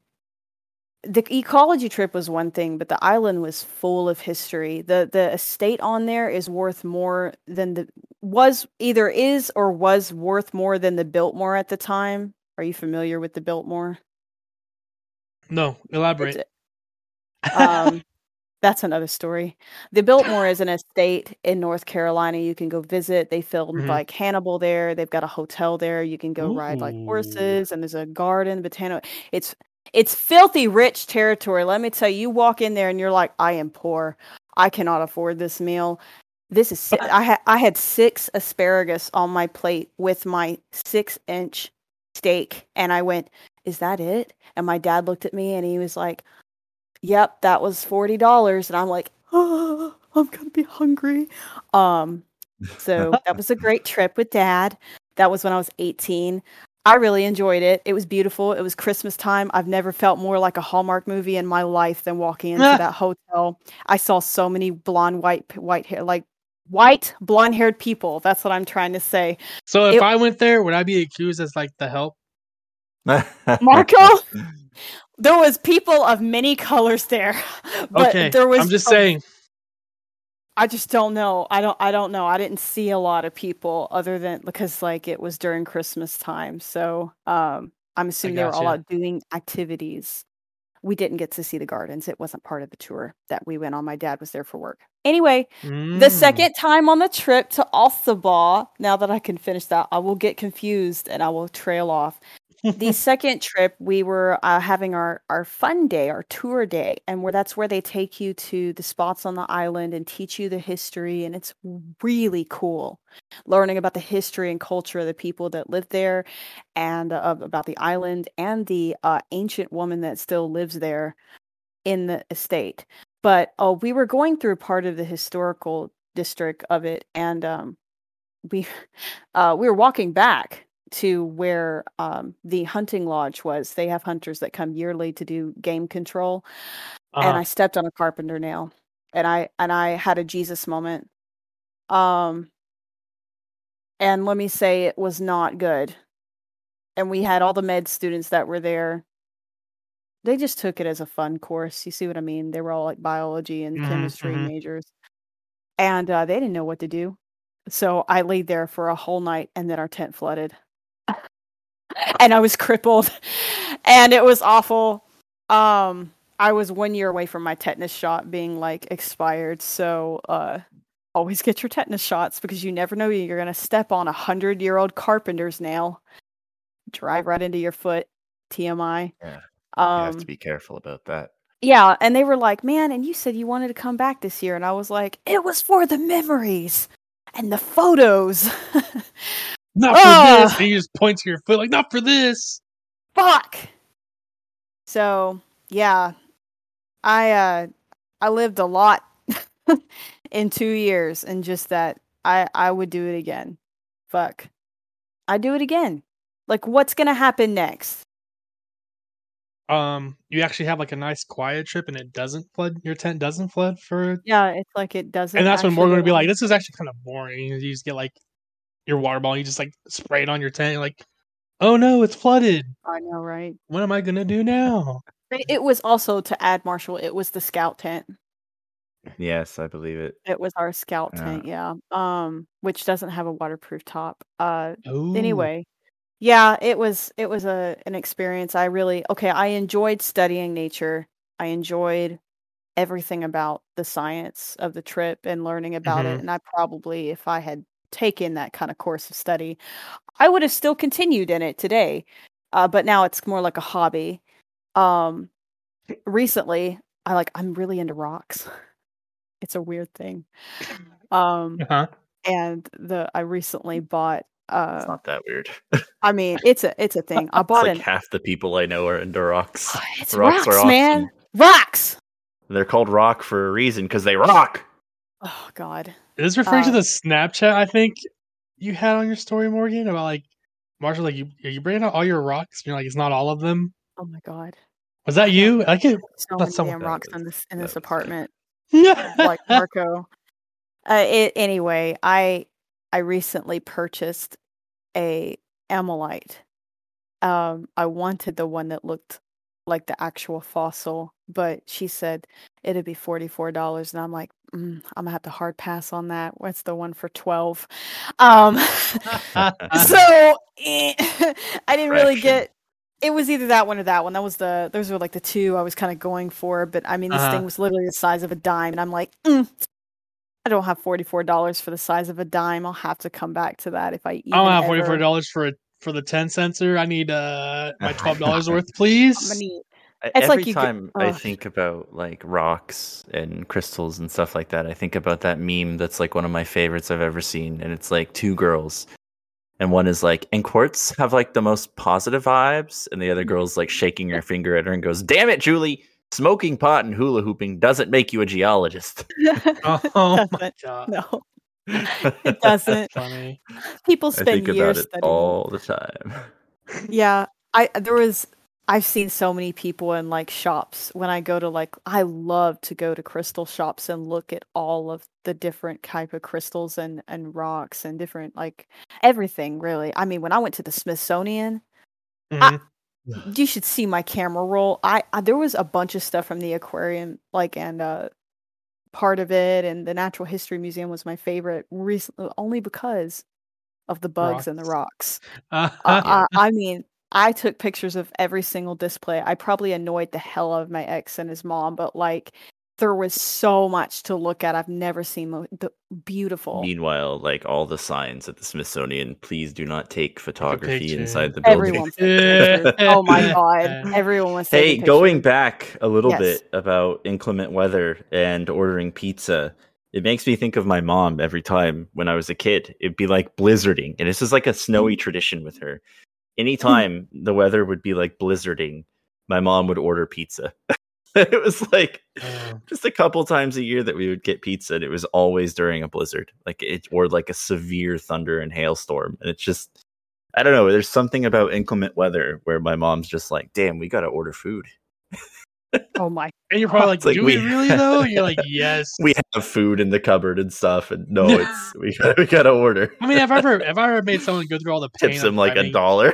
the ecology trip was one thing, but the island was full of history. The the estate on there is worth more than the was either is or was worth more than the Biltmore at the time. Are you familiar with the Biltmore? no, elaborate. Um, that's another story. The Biltmore is an estate in North Carolina. You can go visit. They filmed Mhm. like Hannibal there. They've got a hotel there. You can go ride like horses, and there's a garden, botanical. It's it's filthy rich territory. Let me tell you. You walk in there and you're like, I am poor. I cannot afford this meal. This is. si- I had I had six asparagus on my plate with my six inch steak, and I went, "Is that it?" And my dad looked at me and he was like, "Yep, that was forty dollars." And I'm like, "Oh, I'm gonna be hungry." Um, so that was a great trip with dad. That was when I was 18. I really enjoyed it. It was beautiful. It was Christmas time. I've never felt more like a Hallmark movie in my life than walking into that hotel. I saw so many blonde, white, white hair, like white, blonde haired people. That's what I'm trying to say. So if It- I went there, would I be accused as like the help? Marco, there was people of many colors there, but okay, there was. I'm just a- saying. I just don't know. I don't. I don't know. I didn't see a lot of people other than because like it was during Christmas time. So um, I'm assuming they were all out doing activities. We didn't get to see the gardens. It wasn't part of the tour that we went on. My dad was there for work. Anyway, the Mm. second time on the trip to Ossabaw, now that I can finish that, I will get confused and I will trail off. The second trip, we were uh, having our, our fun day, our tour day, and where that's where they take you to the spots on the island and teach you the history, and it's really cool. Learning about the history and culture of the people that live there, and uh, about the island and the uh, ancient woman that still lives there in the estate. But uh, we were going through part of the historical district of it and um, we uh, we were walking back to where um, the hunting lodge was they have hunters that come yearly to do game control and Uh-huh. i stepped on a carpenter nail and i and i had a jesus moment um and let me say it was not good and we had all the med students that were there they just took it as a fun course. You see what I mean? They were all like biology and Mhm, chemistry mhm. majors, and uh, they didn't know what to do. So I laid there for a whole night, and then our tent flooded, and I was crippled, and it was awful. Um, I was one year away from my tetanus shot being like expired, so uh, always get your tetanus shots because you never know you're going to step on a hundred year old carpenter's nail, drive right into your foot. TMI. Yeah. Um, you have to be careful about that. yeah, and they were like, "Man, and you said you wanted to come back this year," and I was like, "It was for the memories and the photos." Not for Ah. this. And you just point to your foot like, not for this. Fuck. So yeah, I uh, I lived a lot in two years, and just that, I I would do it again. Fuck, I do it again. Like, what's gonna happen next? Um, you actually have like a nice quiet trip and it doesn't flood. Your tent doesn't flood for, Yeah, it's like it doesn't. and that's when Morgan would be like, "This is actually kind of boring." You just get like your water bottle, you just like spray it on your tent. You're like, "Oh no, it's flooded. I know, right? What am I gonna do now?" It it was also to add Marshall. It was the scout tent. Yes, I believe it. It was our scout Yeah. tent, yeah. Um, which doesn't have a waterproof top. Uh, Oh, anyway, yeah, it was it was a an experience. I really okay. I enjoyed studying nature. I enjoyed everything about the science of the trip and learning about it. Mhm. And I probably, if I had taken that kind of course of study, I would have still continued in it today. Uh, but now it's more like a hobby. Um, recently, I like I'm really into rocks. It's a weird thing. Um, uh-huh. and the I recently bought. Uh, It's not that weird. I mean, it's a it's a thing. I It's bought like an. half the people I know are into rocks. It's Rocks rocks, are man. awesome. Rocks. They're called rock for a reason because they rock. Oh God. Is this referring to Uh, the Snapchat I think you had on your story, Morgan, about like Marshall, like you are you bringing out all your rocks? And you're like, it's not all of them. Oh my God. Was that you? I could. So That's many damn rocks in this in this was apartment. Yeah. like Marco. Uh, it, anyway, I I recently purchased a Ammolite. Um, I wanted the one that looked like the actual fossil, but she said it'd be forty four dollars, and I'm like, mm, I'm gonna have to hard pass on that. What's the one for twelve? Um, so eh, I didn't really get. It was either that one or that one. That was the those were like the two I was kind of going for. But I mean, this Uh-huh. thing was literally the size of a dime, and I'm like, mm, I don't have forty four dollars for the size of a dime. I'll have to come back to that if I. Even I don't have forty four dollars for a for the ten sensor. I need uh my twelve dollars worth, please. I'm need- I- It's like Every you get- time I think about like rocks and crystals and stuff like that, I think about that meme that's like one of my favorites I've ever seen, and it's like two girls, and one is like, "And quartz have like the most positive vibes," and the other girl's like shaking her finger at her and goes, "Damn it, Julie! Smoking pot and hula hooping doesn't make you a geologist." Oh my Doesn't. god. no, it doesn't. Funny. People I spend think about years it studying. all the time. Yeah, I there was I've seen so many people in like shops when I go to like I love to go to crystal shops and look at all of the different type of crystals and and rocks and different like everything really. I mean, when I went to the Smithsonian, Mhm. you should see my camera roll. I, I there was a bunch of stuff from the aquarium like and uh part of it and the Natural History Museum was my favorite recently only because of the bugs and the rocks. Uh, Uh, I, I mean, I took pictures of every single display. I probably annoyed the hell out of my ex and his mom, but like there was so much to look at. I've never seen mo- the beautiful. Meanwhile, like all the signs at the Smithsonian, please do not take photography picture. inside the building. Everyone's taking pictures. Oh my god, everyone was Hey, going back a little Yes. bit about inclement weather and ordering pizza, it makes me think of my mom every time when I was a kid. It'd be like blizzarding, and this is like a Mm. snowy tradition with her. Anytime the weather would be like blizzarding, my mom would order pizza. it was like Oh. just a couple times a year that we would get pizza, and it was always during a blizzard, like it or like a severe thunder and hailstorm, and it's just. I don't know. There's something about inclement weather where my mom's just like, "Damn, we gotta order food." Oh my, and you're probably like, like do we- we really though? And you're like, yes. we have food in the cupboard and stuff, and no, it's we gotta, we gotta order. I mean, have I ever have I ever made someone go through all the pain? Tips of him like a dollar.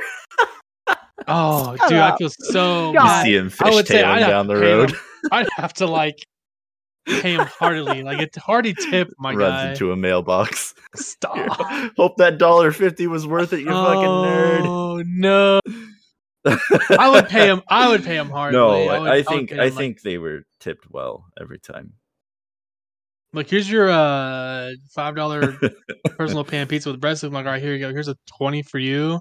Oh, Shut dude, I feel so God. You see him I would say I'd fishtailing down the road, him. I'd have to like pay him heartily, like a hearty tip, my runs guy. into a mailbox. Stop. Hope that dollar fifty was worth it, you fucking nerd. Oh no! I would pay him. I would pay him hardly. no, I, would, I, think I him, think they were tipped well every time. Like here's your uh five dollar personal pan pizza with breast. I'm like, all right, here you go. Here's a twenty for you,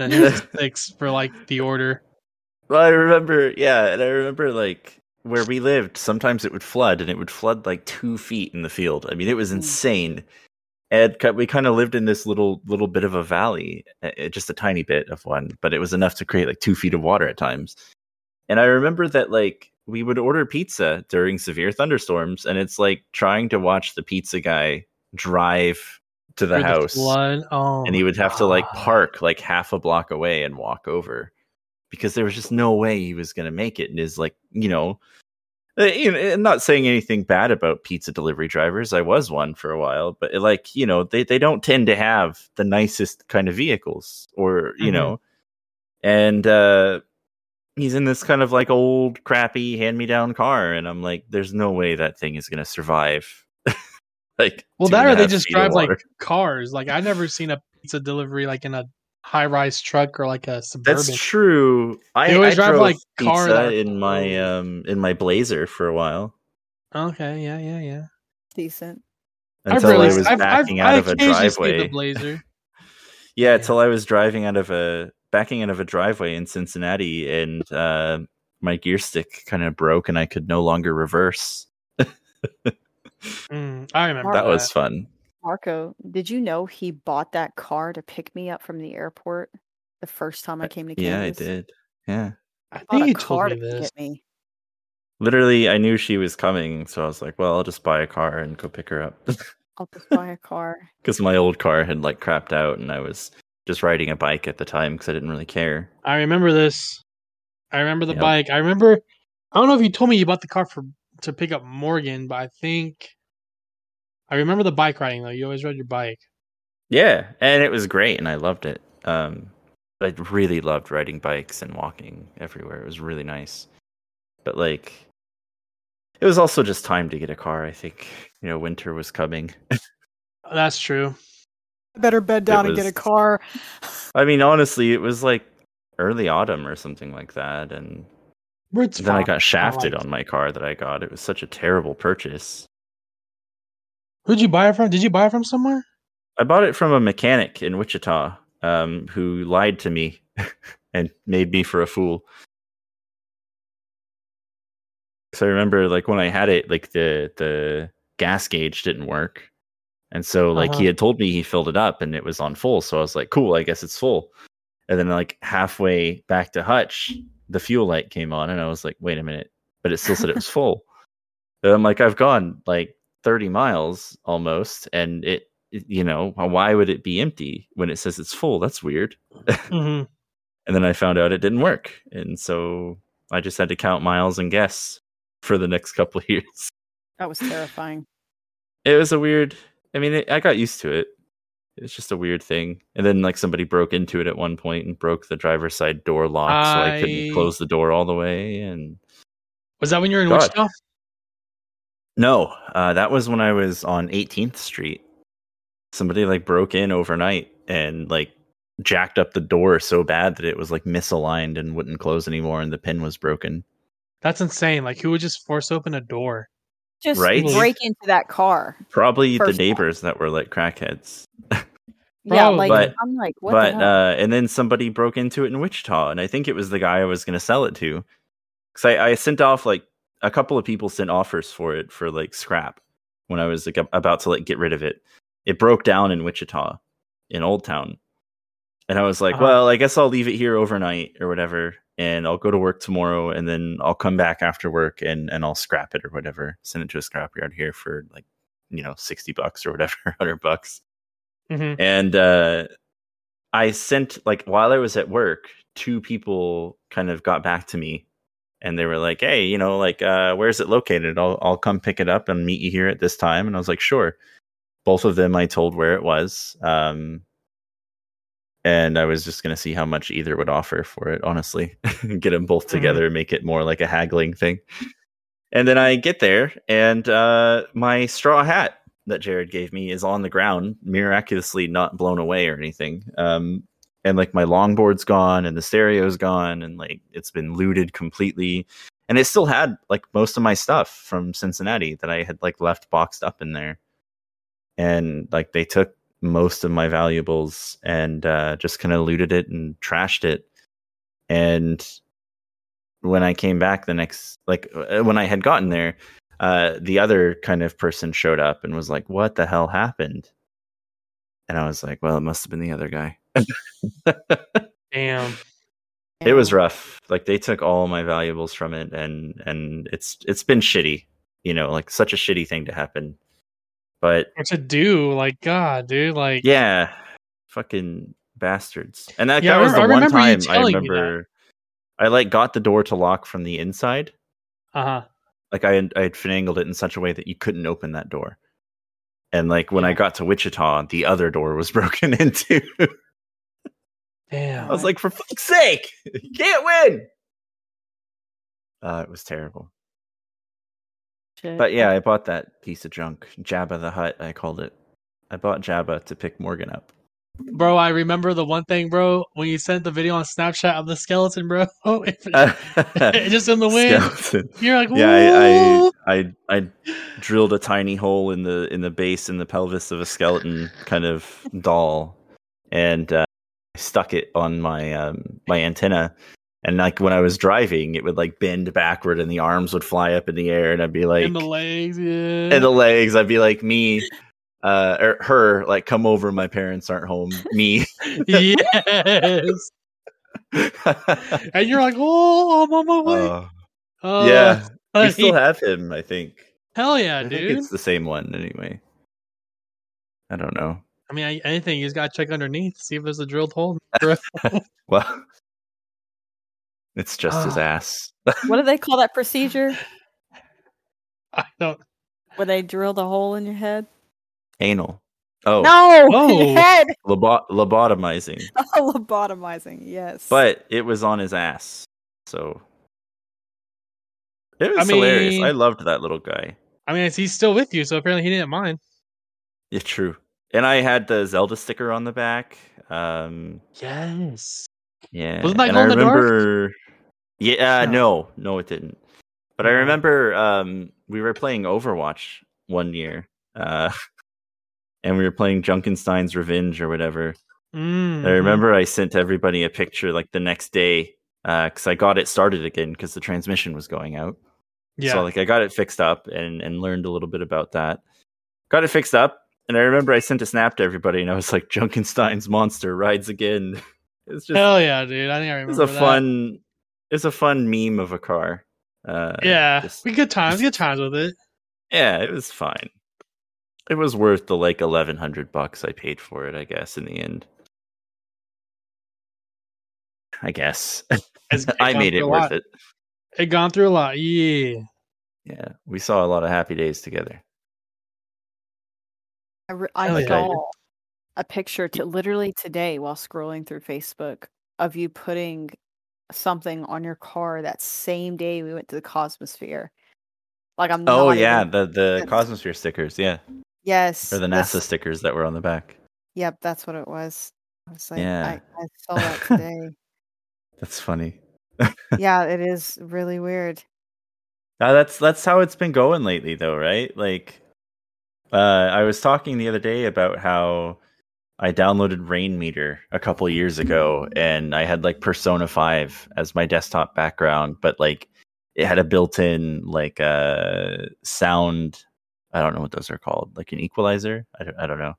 and six for like the order. Well, I remember, yeah, and I remember like where we lived. Sometimes it would flood, and it would flood like two feet in the field. I mean, it was Mm. insane. And we kind of lived in this little little bit of a valley, just a tiny bit of one, but it was enough to create like two feet of water at times. And I remember that like we would order pizza during severe thunderstorms, and it's like trying to watch the pizza guy drive to the house flood. Oh, and he would have to like park like half a block away and walk over because there was just no way he was going to make it and is like you know uh, you know, I'm not saying anything bad about pizza delivery drivers. I was one for a while, but like you know, they they don't tend to have the nicest kind of vehicles, or you Mhm. know, and uh, he's in this kind of like old crappy hand me down car, and I'm like, there's no way that thing is gonna survive. Like, Well, that and or they just drive like cars. Like I never seen a pizza delivery like in a high rise truck or like a suburban. That's true. I, They always I drive, drove like, car pizza that in my um in my Blazer for a while Okay, yeah, yeah, yeah. Decent. until I rarely- was I've- backing I've- out I of a occasionally see the driveway. Blazer. Yeah, Yeah. until I was driving out of a backing out of a driveway in Cincinnati, and uh, my gear stick kind of broke, and I could no longer reverse. Mm, I remember That was fun. Marco, did you know he bought that car to pick me up from the airport the first time I came to Yeah, I did. Yeah, I Bought think a you told me to this. get me. literally, I knew she was coming, so I was like, "Well, I'll just buy a car and go pick her up," I'll just buy a car. because my old car had like crapped out, and I was just riding a bike at the time because I didn't really care. I remember this. I remember the Yep. bike. I remember. I don't know if you told me you bought the car for to pick up Morgan, but I think I remember the bike riding though. You always rode your bike. Yeah, and it was great, and I loved it. Um, I really loved riding bikes and walking everywhere. It was really nice. But like, it was also just time to get a car. I think you know, winter was coming. That's true. I better bed down and get a car. I mean, honestly, it was like early autumn or something like that, and Then I got shafted like on my car that I got. It was such a terrible purchase. Who'd you buy it from? Did you buy it from somewhere? I bought it from a mechanic in Wichita, um, who lied to me and made me for a fool. So I remember, like when I had it, like the the gas gauge didn't work, and so like Uh-huh. he had told me he filled it up and it was on full. So I was like, cool, I guess it's full. And then like halfway back to Hutch, the fuel light came on, and I was like, wait a minute, but it still said it was full. And I'm like, I've gone like 30 miles almost, and it, it- you know, why would it be empty when it says it's full? That's weird. hmm And then I found out it didn't work, and so I just had to count miles and guess for the next couple of years. That was terrifying. It was a weird. I mean, it, I got used to it. It's just a weird thing. And then like somebody broke into it at one point and broke the driver's side door lock, so I I- couldn't close the door all the way. And Was that when you were in God. Wichita? no, uh, that was when I was on 18th Street. Somebody like broke in overnight and like jacked up the door so bad that it was like misaligned and wouldn't close anymore, and the pin was broken. That's insane. Like who would just force open a door? Just Right? break into that car. Probably the off. neighbors that were like crackheads. Yeah, like But- I'm like, what but the uh, and then somebody broke into it in Wichita, and I think it was the guy I was going to sell it to, because I, I sent off like a couple of people sent offers for it for like scrap when I was like about to like get rid of it. It broke down in Wichita, in Old Town, and I was like, Uh-huh. well, I guess I'll leave it here overnight or whatever, and I'll go to work tomorrow, and then I'll come back after work and and I'll scrap it or whatever, send it to a scrapyard here for like you know sixty bucks or whatever, hundred bucks hmm and uh i sent like while i was at work two people kind of got back to me and they were like hey you know like uh where's it located? I'll i'll come pick it up and meet you here at this time. And i was like sure. Both of them i told where it was um and i was just going to see how much either would offer for it honestly. Get them both Mhm. together and make it more like a haggling thing. And then i get there and uh my straw hat that Jared gave me is on the ground, miraculously not blown away or anything. Um, and like my longboard's gone and the stereo's gone and like it's been looted completely. and it still had like most of my stuff from Cincinnati that I had like left boxed up in there, and like they took most of my valuables and uh, just kind of looted it and trashed it, and when I came back the next like uh, when I had gotten there, uh, the other kind of person showed up and was like, "What the hell happened?" And I was like, "Well, it must have been the other guy." Damn. it was rough. Like they took all my valuables from it, and and it's it's been shitty. You know, like such a shitty thing to happen. But What to do? Like, God, dude. Like, yeah, fucking bastards. And that, Yeah, that was the remember- I one remember time I telling me that. remember. I like got the door to lock from the inside. uh huh. Like I had, I had finagled it in such a way that you couldn't open that door. And like when I got to Wichita, the other door was broken into. Damn. I was like, for fuck's sake, you can't win. Uh, it was terrible. Shit. But yeah, I bought that piece of junk, Jabba the Hut, I called it. I bought Jabba to pick Morgan up. Bro, I remember the one thing, bro, when you sent the video on Snapchat of the skeleton, bro. just in the wind. Skeleton. You're like, Yeah, I, I I I drilled a tiny hole in the in the base in the pelvis of a skeleton kind of doll, and uh, I stuck it on my um, my antenna. And like when I was driving, it would like bend backward, and the arms would fly up in the air, and I'd be like, in the legs, yeah. and the legs. I'd be like me, uh, or her, like come over. My parents aren't home. Me. yes. And you're like, oh, I'm on my way. Uh, Oh, yeah, we still have him. I think. Hell yeah, I think dude. it's the same one anyway. I don't know. I mean, I- anything you just gotta check underneath, see if there's a drilled hole. Well, it's just his Ah. ass. what do they call that procedure I don't. where they drill the hole in your head? Anal. Oh, No, Oh. head. lobo- lobotomizing. Oh, lobotomizing. Yes. But it was on his ass, so it was I hilarious. mean- I loved that little guy. I mean, he's still with you, so apparently he didn't mind. Yeah, true. And I had the Zelda sticker on the back. Um, Yes. yeah, Wasn't that and I in the dark? Yeah, uh, No. no, no, it didn't. But I remember um, we were playing Overwatch one year, uh, and we were playing Junkenstein's Revenge or whatever. Mm, I remember I sent everybody a picture like the next day because I got it started again because the transmission was going out. Yeah. So like I got it fixed up and and learned a little bit about that. Got it fixed up, and I remember I sent a snap to everybody, and I was like, "Junkenstein's monster rides again." It's just Hell yeah, dude. I think I remember. it's a that. fun it's a fun meme of a car. Uh, Yeah, just- we good times, good times with it. yeah, it was fine. It was worth the like eleven hundred bucks I paid for it, I guess, in the end. I guess It's- it I made it worth lot. it. It gone through a lot. Yeah. Yeah, we saw a lot of happy days together. I, re- I yeah. saw a picture to literally today while scrolling through Facebook of you putting something on your car that same day we went to the Cosmosphere. Like I'm. Oh yeah, even- the the Cosmosphere stickers, yeah, yes. or the that's- NASA stickers that were on the back. Yep, that's what it was. I was like, Yeah. I, I saw that today. That's funny. yeah, it is really weird. Uh, that's that's how it's been going lately, though, right? Like, uh, I was talking the other day about how I downloaded Rainmeter a couple years ago, and I had like Persona Five as my desktop background, but like it had a built-in like uh sound. I don't know what those are called, like an equalizer. I don't, I don't know,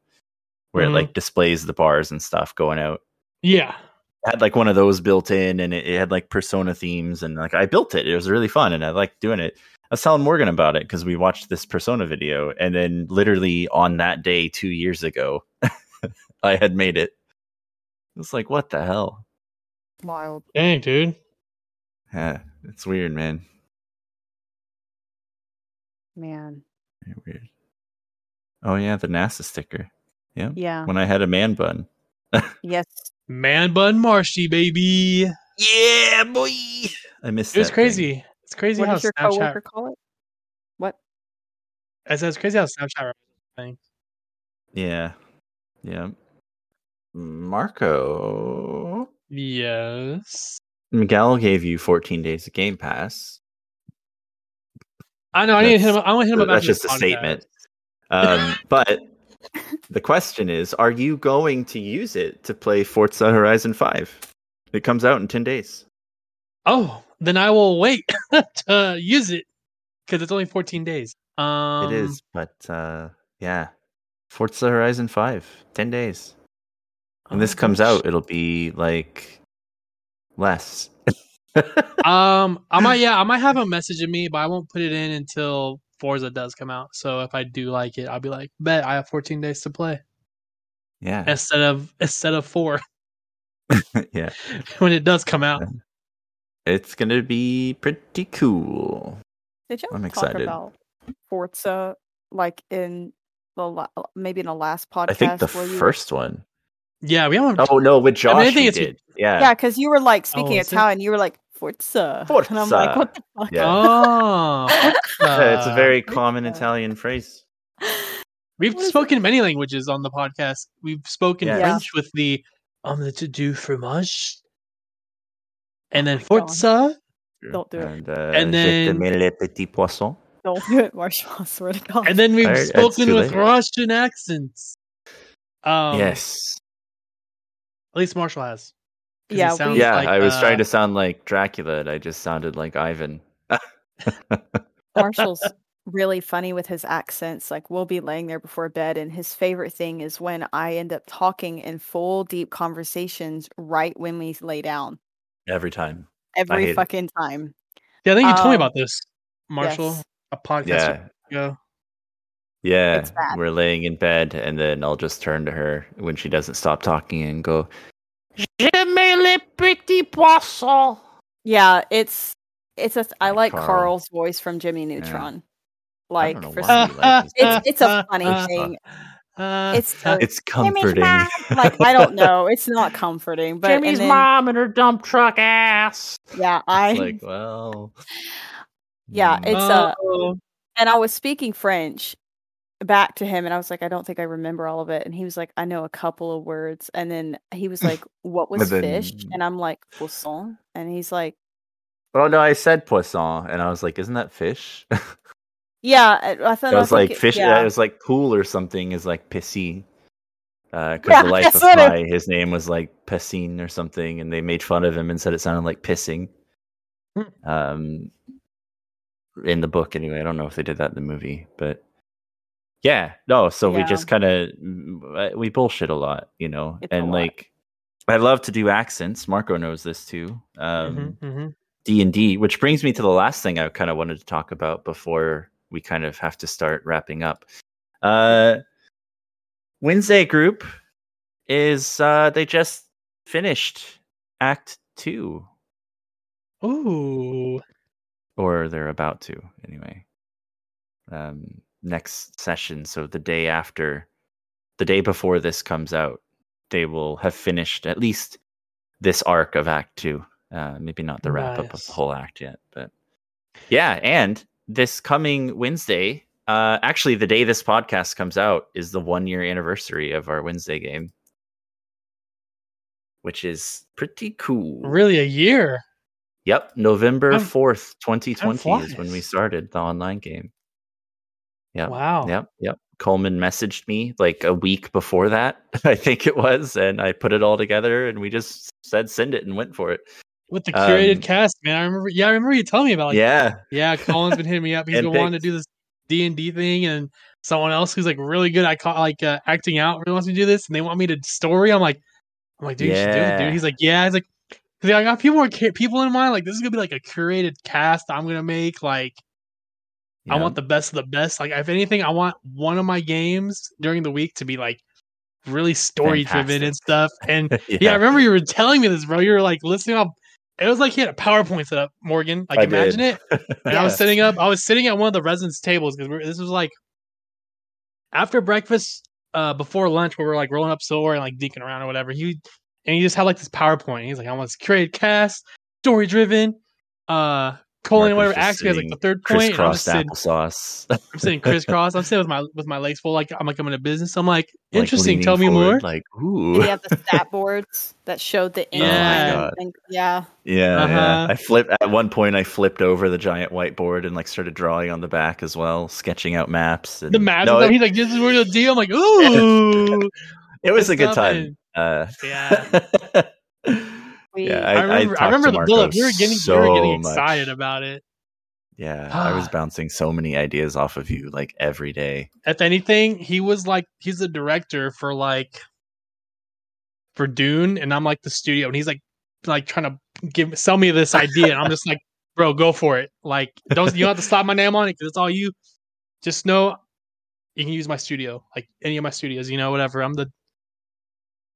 where Mhm. it like displays the bars and stuff going out. Yeah. had like one of those built in and it, it had like persona themes and like i built it it was really fun and i liked doing it i was telling morgan about it because we watched this persona video and then literally on that day two years ago i had made it It's like what the hell Wild. Dang, dude. yeah it's weird man Man. Very weird oh yeah the nasa sticker yeah Yeah. when i had a man bun Yes. Man bun marshy, baby. yeah boy i missed It was that thing. crazy. It's crazy What how does your Snapchat. coworker call it? What? I said it's crazy how Snapchat. Thing. yeah yeah marco Yes. Miguel gave you 14 days of Game Pass. I know. I need to hit him. I want to hit him That's just a statement. Um, but the question is, are you going to use it to play Forza Horizon 5? It comes out in 10 days. Oh, then I will wait to use it because it's only 14 days. Um, it is, but uh, yeah. Forza Horizon 5, 10 days. When this oh, comes gosh. out, it'll be like less. Um, I might. Yeah, I might have him messaging me, but I won't put it in until Forza does come out. So if I do like it, I'll be like, bet I have 14 days to play yeah. instead of instead of four yeah. when it does come out. It's going to be pretty cool. Did y'all I'm talk excited. about Forza like in the la- maybe in the last podcast? I think the where you were- first one. Yeah, we haven't. Oh, no, with Josh. I mean, think it's- did. Yeah. Yeah, because you were like speaking is it? Italian. You were like Forza. And I'm like, what the fuck? Yeah. Oh, Yeah, it's a very common Forza. Italian phrase. We've What is spoken many languages on the podcast. We've spoken Yeah. Yeah. French with the omelette du fromage, and then Oh my God. Forza. Don't do it. And, uh, And then- t'aime les petits poissons. Don't do it, Marshall. I swear to God. And then we've Alright, it's spoken with late. Russian accents. Um, yes. At least Marshall has. Yeah, we- Yeah, like, I was uh, trying to sound like Dracula, and I just sounded like Ivan. Marshall's really funny with his accents. Like we'll be laying there before bed, and his favorite thing is when I end up talking in full, deep conversations right when we lay down. Every time. hate Every it. fucking time. Yeah, I think you told me Um, about this, Marshall. yes. A podcast Yeah. ago. Yeah. We're laying in bed, and then I'll just turn to her when she doesn't stop talking and go, J'aime les petits poissons. Yeah, it's it's a. I like Carl. Carl's voice from Jimmy Neutron. I Like for some, you like it's it's a funny Uh, thing. Uh, It's so- It's comforting. Like I don't know, it's not comforting, but and then- mom and her dump truck ass. Yeah, I It's like, well. Yeah, it's uh oh, and I was speaking French back to him and I was like, I don't think I remember all of it. And he was like, I know a couple of words. And then he was like, What was then- fish? And I'm like, Poisson. And he's like, Oh no, I said poisson, and I was like, "Isn't that fish?" Yeah, I I thought I was like, it- "Fish." Yeah. It was like pool or something. Is like pissy. Because Yeah, the life of it- his name was like Piscine or something, and they made fun of him and said it sounded like pissing. Hmm. Um, in the book, anyway. I don't know if they did that in the movie, but yeah, no. So we just kind of we bullshit a lot, you know, It's and like I love to do accents. Marco knows this too. Um, mhm, mhm. D and D, which brings me to the last thing I kind of wanted to talk about before we kind of have to start wrapping up. Uh, Wednesday group is uh, they just finished Act Two, Ooh. or they're about to anyway. Um, next session, so the day after, the day before this comes out, they will have finished at least this arc of Act Two. Uh, maybe not the wrap up of the whole act yet, but yeah. And this coming Wednesday, uh, actually, the day this podcast comes out is the one year anniversary of our Wednesday game, which is pretty cool. Really, a year? Yep, November Time- fourth, twenty twenty is when we started the online game. Yep. Wow. Yep, yep. Coleman messaged me like a week before that, I think it was, and I put it all together, and we just said send it and went for it. With the curated Um, cast, man. I remember. Yeah, I remember you telling me about. Like, yeah, yeah. Colin's been hitting me up. He's been wanting to do this D and D thing, and someone else who's like really good at co- like uh, acting out really wants me to do this, and they want me to story. I'm like, I'm like, dude, you should do it, dude. He's like, yeah. He's like, 'cause I got people more people in mind. Like, this is gonna be like a curated cast I'm gonna make. Like, I want the best of the best. Like, if anything, I want one of my games during the week to be like really story driven and stuff. And yeah. I remember you were telling me this, bro. You were like listening up. It was like he had a PowerPoint set up, Morgan. Like, I imagine did. it. And I was sitting up. I was sitting at one of the residence tables because this was like after breakfast, uh, before lunch, where we are like rolling up silver and like deeking around or whatever. He and he just had like this PowerPoint. He's like, I want this curated cast, story driven. Uh, pulling Marco's whatever just axe. He has like the third point. And I'm just crisscrossed sitting, applesauce. I'm sitting crisscross. I'm sitting with my with my legs full. Like I'm like I'm in a business. I'm like Like, interesting. leaning Tell me forward, more. Like, ooh. he have the stat boards that showed the Yeah. Oh my God. and- yeah. Yeah, Uh-huh. yeah. I flipped at one point. I flipped over the giant whiteboard and like started drawing on the back as well, sketching out maps. And, the math. No, it, he's like, this is real deal. I'm like, ooh. it was a good time. in. Uh, Yeah. We, yeah, I, I, remember. I, talked remember the Marco bullet. We were getting. so we were getting much. excited about it. Yeah, I was ah. bouncing so many ideas off of you like every day. If anything, he was like he's the director for like for Dune, and I'm like the studio, and he's like like trying to give sell me this idea, and I'm just like, bro, go for it. Like, don't you don't have to slap my name on it because it's all you. Just know you can use my studio, like any of my studios, you know, whatever. I'm the.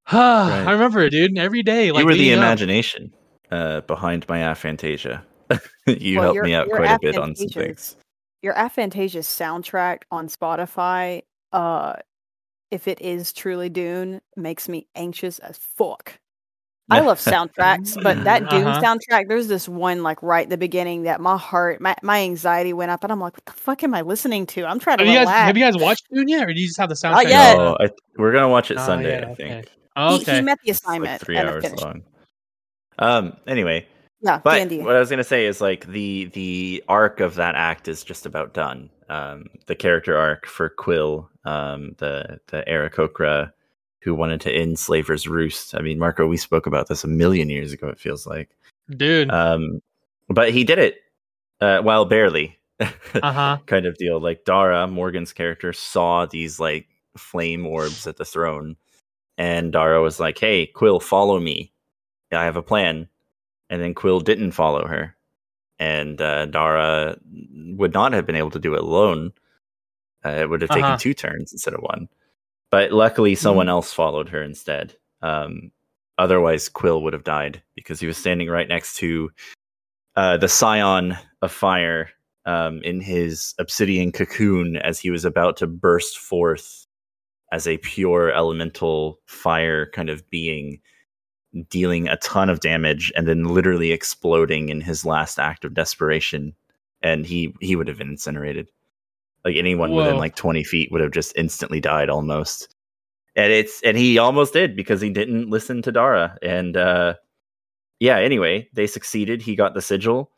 I remember it, dude. Every day, like you were the imagination uh, behind my aphantasia. you Well, helped your- me out quite a bit on some things. your aphantasia soundtrack on Spotify, uh, if it is truly Dune, makes me anxious as fuck. I love soundtracks, but that Dune Uh-huh. soundtrack, there's this one like right at the beginning that my heart, my, my anxiety went up, and I'm like, what the fuck am I listening to? I'm trying to Have you guys have you guys watched Dune yet, or do you just have the soundtrack? yet. No, I, we're gonna watch it Oh, Sunday. yeah, I think okay. He- Okay. he, met the assignment like three hours finished. long. Um. Anyway, Yeah, But Dandy. what I was gonna say is like the the arc of that act is just about done. Um, the character arc for Quill, um, the the Aarakocra who wanted to end Slaver's Roost. I mean, Marco, we spoke about this a million years ago. It feels like, dude. um, but he did it. Uh, well, barely. Uh huh. kind of deal. Like Dara, Morgan's character, saw these like flame orbs at the throne, and Dara was like, "Hey, Quill, follow me. I have a plan." And then Quill didn't follow her, and uh, Dara would not have been able to do it alone. Uh, it would have taken Uh-huh. two turns instead of one. But luckily, someone else followed her instead. Um, otherwise, Quill would have died because he was standing right next to uh, the Scion of Fire um, in his obsidian cocoon as he was about to burst forth as a pure elemental fire kind of being, dealing a ton of damage and then literally exploding in his last act of desperation. And he he would have been incinerated. Like anyone within like twenty feet would have just instantly died almost. And it's and he almost did because he didn't listen to Dara. And uh yeah, anyway, they succeeded. He got the sigil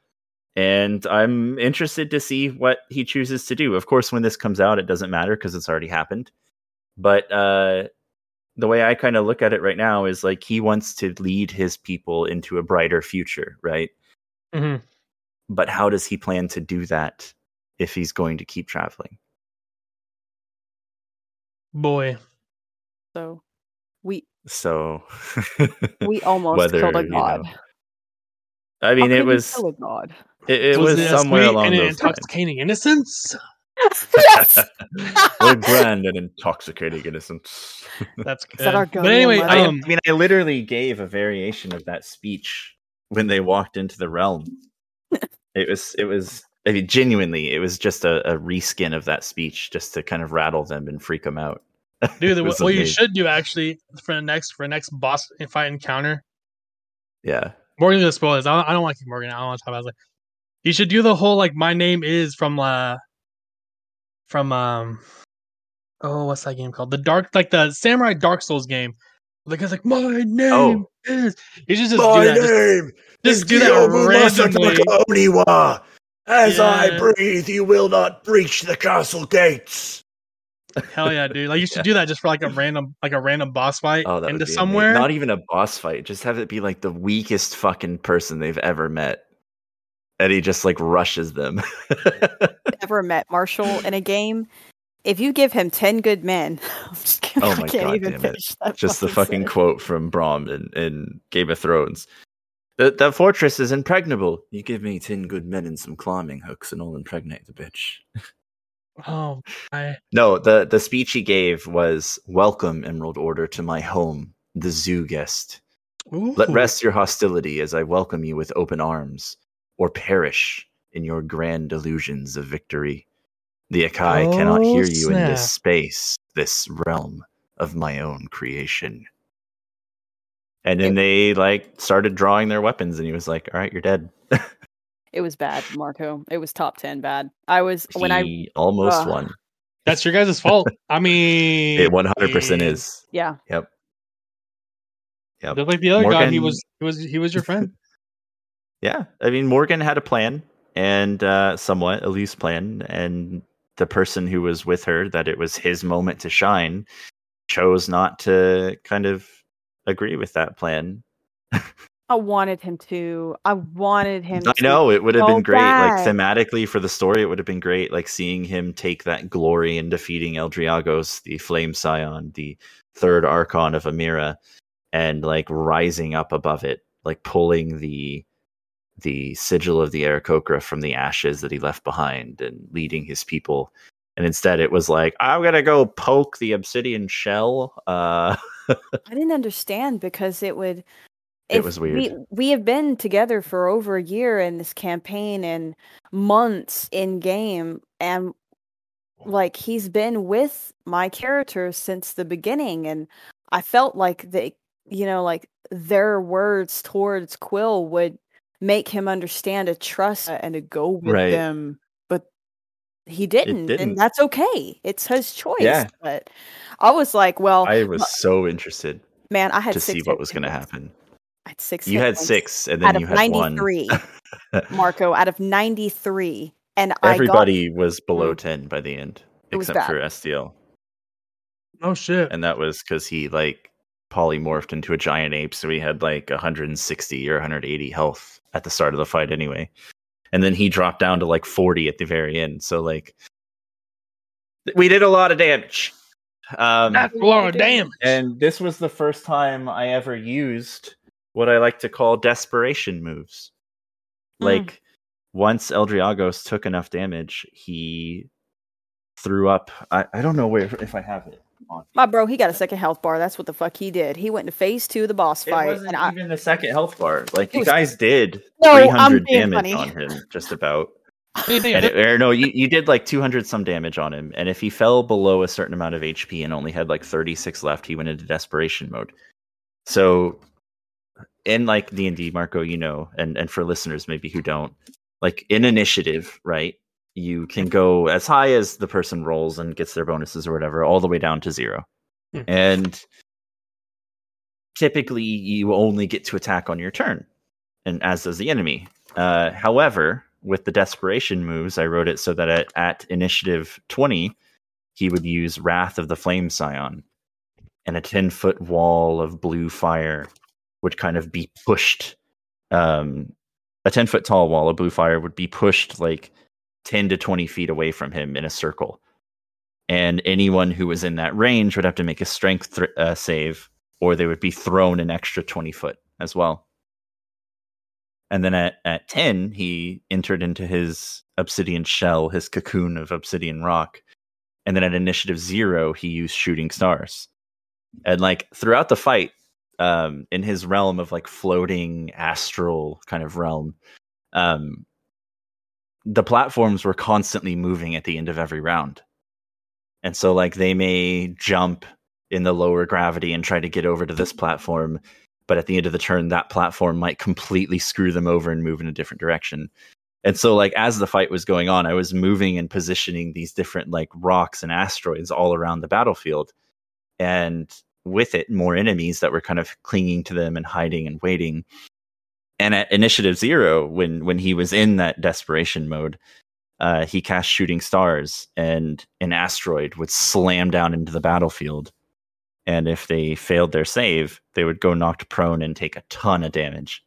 and I'm interested to see what he chooses to do. Of course, when this comes out, it doesn't matter because it's already happened. But uh, the way I kind of look at it right now is like he wants to lead his people into a brighter future, right? hmm But how does he plan to do that if he's going to keep traveling? Boy. so we So, we almost Whether, killed a you know, god. I mean, could it was kill a god. it, it was, it a somewhere along and an those lines. intoxicating innocence. Yes. What a grand and intoxicating innocence. That's good. that our but anyway. I, um, I mean, I literally gave a variation of that speech when they walked into the realm. it was, it was, I mean, genuinely, it was just a, a reskin of that speech just to kind of rattle them and freak them out. dude, what, was what you should do actually for the next for the next boss fight encounter. Yeah. Morgan's gonna spoil this. I don't, I don't like Morgan. I don't want to talk about it. You should do the whole like my name is from uh from um oh what's that game called? The dark like the Samurai Dark Souls game. The guy's like my name is. You should just do that. Just, name just do that randomly. Oniwa. As I breathe, you will not breach the castle gates. Hell yeah, dude! Like you should do that just for like a random like a random boss fight Oh, into somewhere. Amazing. Not even a boss fight. Just have it be like the weakest fucking person they've ever met, and he just like rushes them. Never met Marshall in a game. If you give him ten good men, I'm just kidding. Oh I my can't God even damn it. finish that. just the fucking sentence. quote from Bronn in, in Game of Thrones. The, the fortress is impregnable. You give me ten good men and some climbing hooks, and I'll impregnate the bitch. oh, I No, the the speech he gave was "Welcome, Emerald Order, to my home, the Zoo Guest. Let rest your hostility as I welcome you with open arms, or perish in your grand illusions of victory. The Akai cannot Oh, hear you in this space, this realm of my own creation." And then they like started drawing their weapons, and he was like, "All right, you're dead." It was bad, Marco. It was top ten bad. I was when I almost Ugh. won. That's your guys' fault. I mean, It 100% is. yeah. Yep. Yep. Just like the other guy, he was he was he was your friend. Yeah, I mean Morgan had a plan and uh, somewhat a loose plan, and the person who was with her that it was his moment to shine chose not to kind of agree with that plan. I wanted him to. I wanted him. I know it would have been great, like thematically for the story, it would have been great, like seeing him take that glory in defeating Eldriagos, the Flame Scion, the third Archon of Amira, and like rising up above it, like pulling the the sigil of the Aarakocra from the ashes that he left behind and leading his people. And instead, it was like, I'm gonna go poke the obsidian shell. Uh, I didn't understand because it would. It was We, weird. we have been together for over a year in this campaign and months in game, and like he's been with my character since the beginning, and I felt like they, you know, like their words towards Quill would make him understand a trust uh, and to go with Right. them, but he didn't, didn't. and that's okay. It's his choice. Yeah. But I was like, well, I was so interested man, I had to six see what was going to happen. I had six. You had six, and out then of you had one. 93, Marco. Out of ninety three, and I got Everybody was below mm. 10 by the end, except for STL. Oh shit! And that was because he like polymorphed into a giant ape, so he had like 160 or 180 health at the start of the fight anyway. And then he dropped down to like 40 at the very end. So like we did a lot of damage. Um, That's a lot of damage. and this was the first time I ever used what I like to call desperation moves. Mm. Like once Eldriagos took enough damage, he threw up. I, I don't know where if I have it on. My bro. He got a second health bar. That's what the fuck he did. He went to phase two of the boss It fight, wasn't and I even the second health bar. Like It you was- guys did No, 300 damage funny. on him, just about. And it, or no, you, you did like 200 some damage on him. And if he fell below a certain amount of HP and only had like 36 left, he went into desperation mode. So in like D&D, Marco, you know, and, and for listeners maybe who don't, like in initiative, right? You can go as high as the person rolls and gets their bonuses or whatever, all the way down to zero. Hmm. And typically you only get to attack on your turn, and as does the enemy. Uh, however, with the desperation moves, I wrote it so that at, at initiative 20, he would use Wrath of the Flame Scion, and a 10 foot wall of blue fire would kind of be pushed. Um, a 10 foot tall wall of blue fire would be pushed like 10 to 20 feet away from him in a circle. And anyone who was in that range would have to make a strength thr uh, save, or they would be thrown an extra 20 foot as well. And then at, at 10, he entered into his obsidian shell, his cocoon of obsidian rock. And then at initiative zero, he used shooting stars. And like throughout the fight, um, in his realm of like floating astral kind of realm, um, the platforms were constantly moving at the end of every round. And so like they may jump in the lower gravity and try to get over to this platform, but at the end of the turn that platform might completely screw them over and move in a different direction. And so like as the fight was going on, I was moving and positioning these different like rocks and asteroids all around the battlefield. And with it more enemies that were kind of clinging to them and hiding and waiting. And at initiative 0 when when he was in that desperation mode, uh, he cast shooting stars and an asteroid would slam down into the battlefield. And if they failed their save they would go knocked prone and take a ton of damage.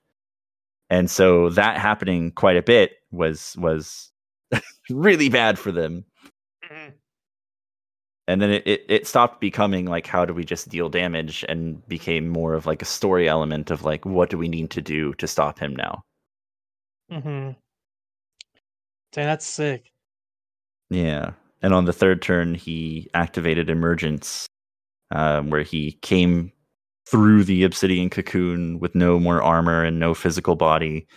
And so that happening quite a bit was was really bad for them. Mhm. And then it, it, it stopped becoming like how do we just deal damage and became more of like a story element of like what do we need to do to stop him now mm-hmm Dang, that's sick. Yeah. And on the third turn, he activated Emergence, um, where he came through the obsidian cocoon with no more armor and no physical body,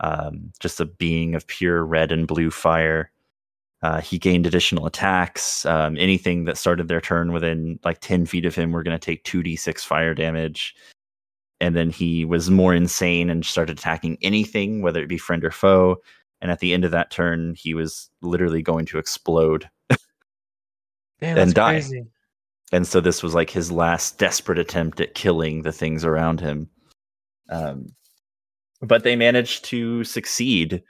um, just a being of pure red and blue fire. Uh, he gained additional attacks. Um, anything that started their turn within like 10 feet of him were going to take 2d6 fire damage. And then he was more insane and started attacking anything, whether it be friend or foe. and at the end of that turn, he was literally going to explode. Damn, and die. crazy. and so this was like his last desperate attempt at killing the things around him. Um, but they managed to succeed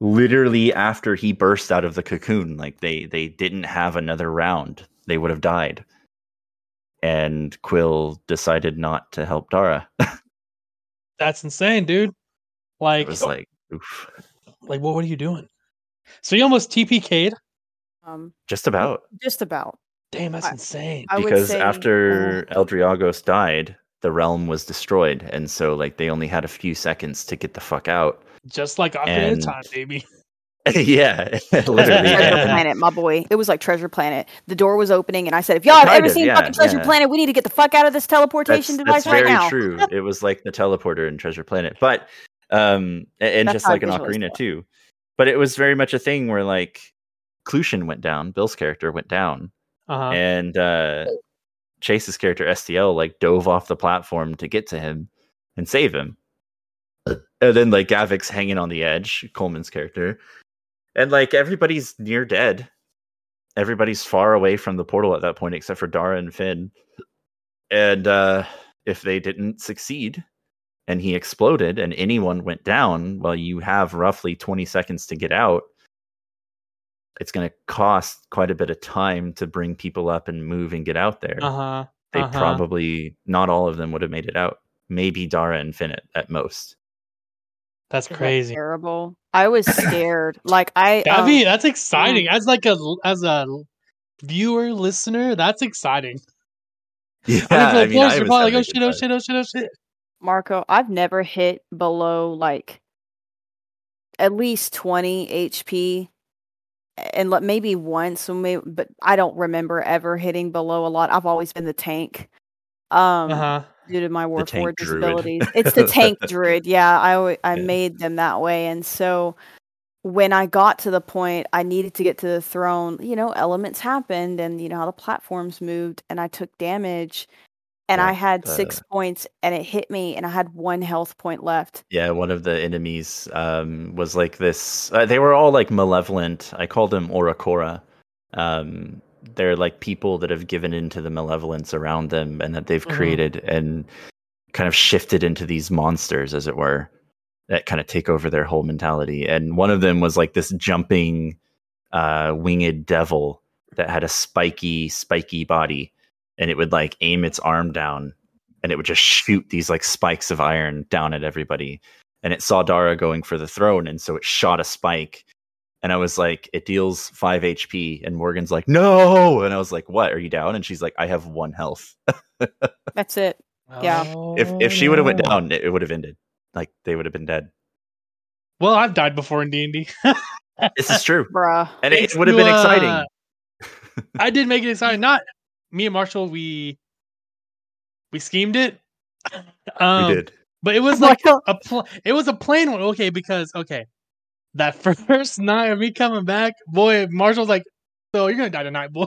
literally after he burst out of the cocoon. Like they they didn't have another round; they would have died. And Quill decided not to help Dara. That's insane, dude. Like, it was like, oof, like what? What are you doing? So you almost TPK'd? Um, just about. just about. Damn, that's I- insane. I because say, after uh, Eldriagos died, the realm was destroyed, and so like they only had a few seconds to get the fuck out. Just like Ocarina of and- Time, baby. yeah, Treasure literally. Yeah. Planet, my boy. It was like Treasure Planet. The door was opening, and I said, "If y'all have ever of, seen yeah, fucking Treasure yeah. Planet, we need to get the fuck out of this That's, teleportation device that's right very now." true. It was like the teleporter in Treasure Planet, but um, and That's just like an Ocarina too. But it was very much a thing where like Clushin went down, Bill's character went down, Uh huh. and uh, Chase's character STL like dove off the platform to get to him and save him. And then like Gavik's hanging on the edge, Coleman's character, and like everybody's near dead. Everybody's far away from the portal at that point, except for Dara and Finn. And uh, if they didn't succeed, and he exploded, and anyone went down, well, you have roughly twenty seconds to get out. It's going to cost quite a bit of time to bring people up and move and get out there Uh huh. they uh-huh. probably not all of them would have made it out. Maybe Dara and Finnet at most. That's Is that crazy. Terrible. I was scared. like I. That'd um, be that's exciting. As like a as a viewer listener, that's exciting. Yeah, I mean, I you're was probably like, oh shit, oh shit, oh shit, oh shit. Marco, I've never hit below like at least 20 HP and let- maybe once so may, but I don't remember ever hitting below a lot. I've always been the tank. Um Uh huh. Due to my Warforged disabilities. It's the tank druid. Yeah, I I Yeah. made them that way and so when I got to the point I needed to get to the throne, you know, elements happened and you know how the platforms moved and I took damage and Yeah, I had the- 6 points and it hit me and I had 1 health point left. Yeah, one of the enemies um, was like this. Uh, they were all like malevolent. I called them Oracora. Um, they're like people that have given into the malevolence around them and that they've Mhm. created and kind of shifted into these monsters, as it were, that kind of take over their whole mentality. And one of them was like this jumping, uh, winged devil that had a spiky, spiky body, and it would like aim its arm down and it would just shoot these like spikes of iron down at everybody. And it saw Dara going for the throne, and so it shot a spike. And I was like, it deals five HP. And Morgan's like, no. And I was like, what? Are you down? And she's like, I have one health. That's it. Yeah. if if she would have went Oh. down, it, it would have ended. Like they would have been dead. Well, I've died before in D and D. This is true, Bruh. and it, Thanks would have to, been uh, exciting. I did make it exciting. Not me and Marshall. We we schemed it. Um, we did. but it was like a pl- it was a plain one. Okay, because okay, that first night of me coming back, boy, Marshall's like, "So you're gonna die tonight, boy."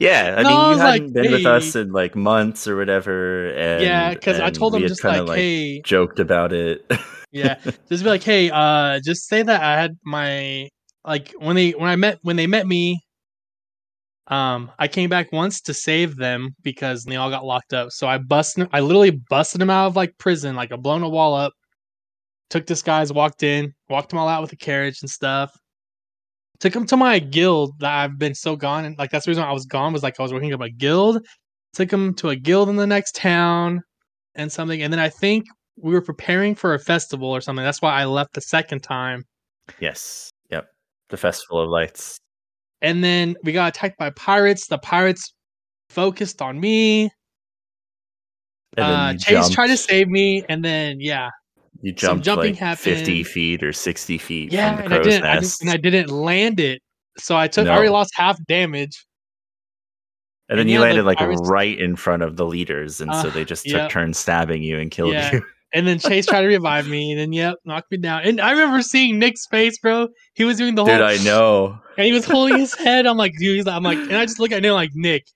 Yeah, I No, mean, I you hadn't like, been with us in like months or whatever. And, yeah, because I told him just kinda, like, "Hey, joked about it. yeah, just be like, hey, uh, just say that I had my like when they when I met when they met me, um, I came back once to save them because they all got locked up. So I busted, I literally busted them out of like prison, like I blown a wall up. Took this guys, walked in, walked them all out with a carriage and stuff. Took them to my guild that I've been so gone, and like that's the reason I was gone was like I was working up a guild. Took them to a guild in the next town, and something, and then I think we were preparing for a festival or something. That's why I left the second time. yes. Yep. The Festival of Lights. And then we got attacked by pirates. The pirates focused on me. And then Uh, Chase tried to save me, and then yeah, You some jumped jumping like fifty feet or sixty feet yeah, from and the I crow's didn't, I nest, just, and I didn't land it. So I took, I already lost half damage. and then and you yeah, the landed like right in front of the leaders, and so Uh, they just took yep. turns stabbing you and killed Yeah. you. And then Chase tried to revive me, and then yep, knocked me down. And I remember seeing Nick's face, bro. He was doing the Dude, whole, Dude, I know. and he was holding his head. I'm like, dude, he's like, I'm like, and I just look at him like, Nick,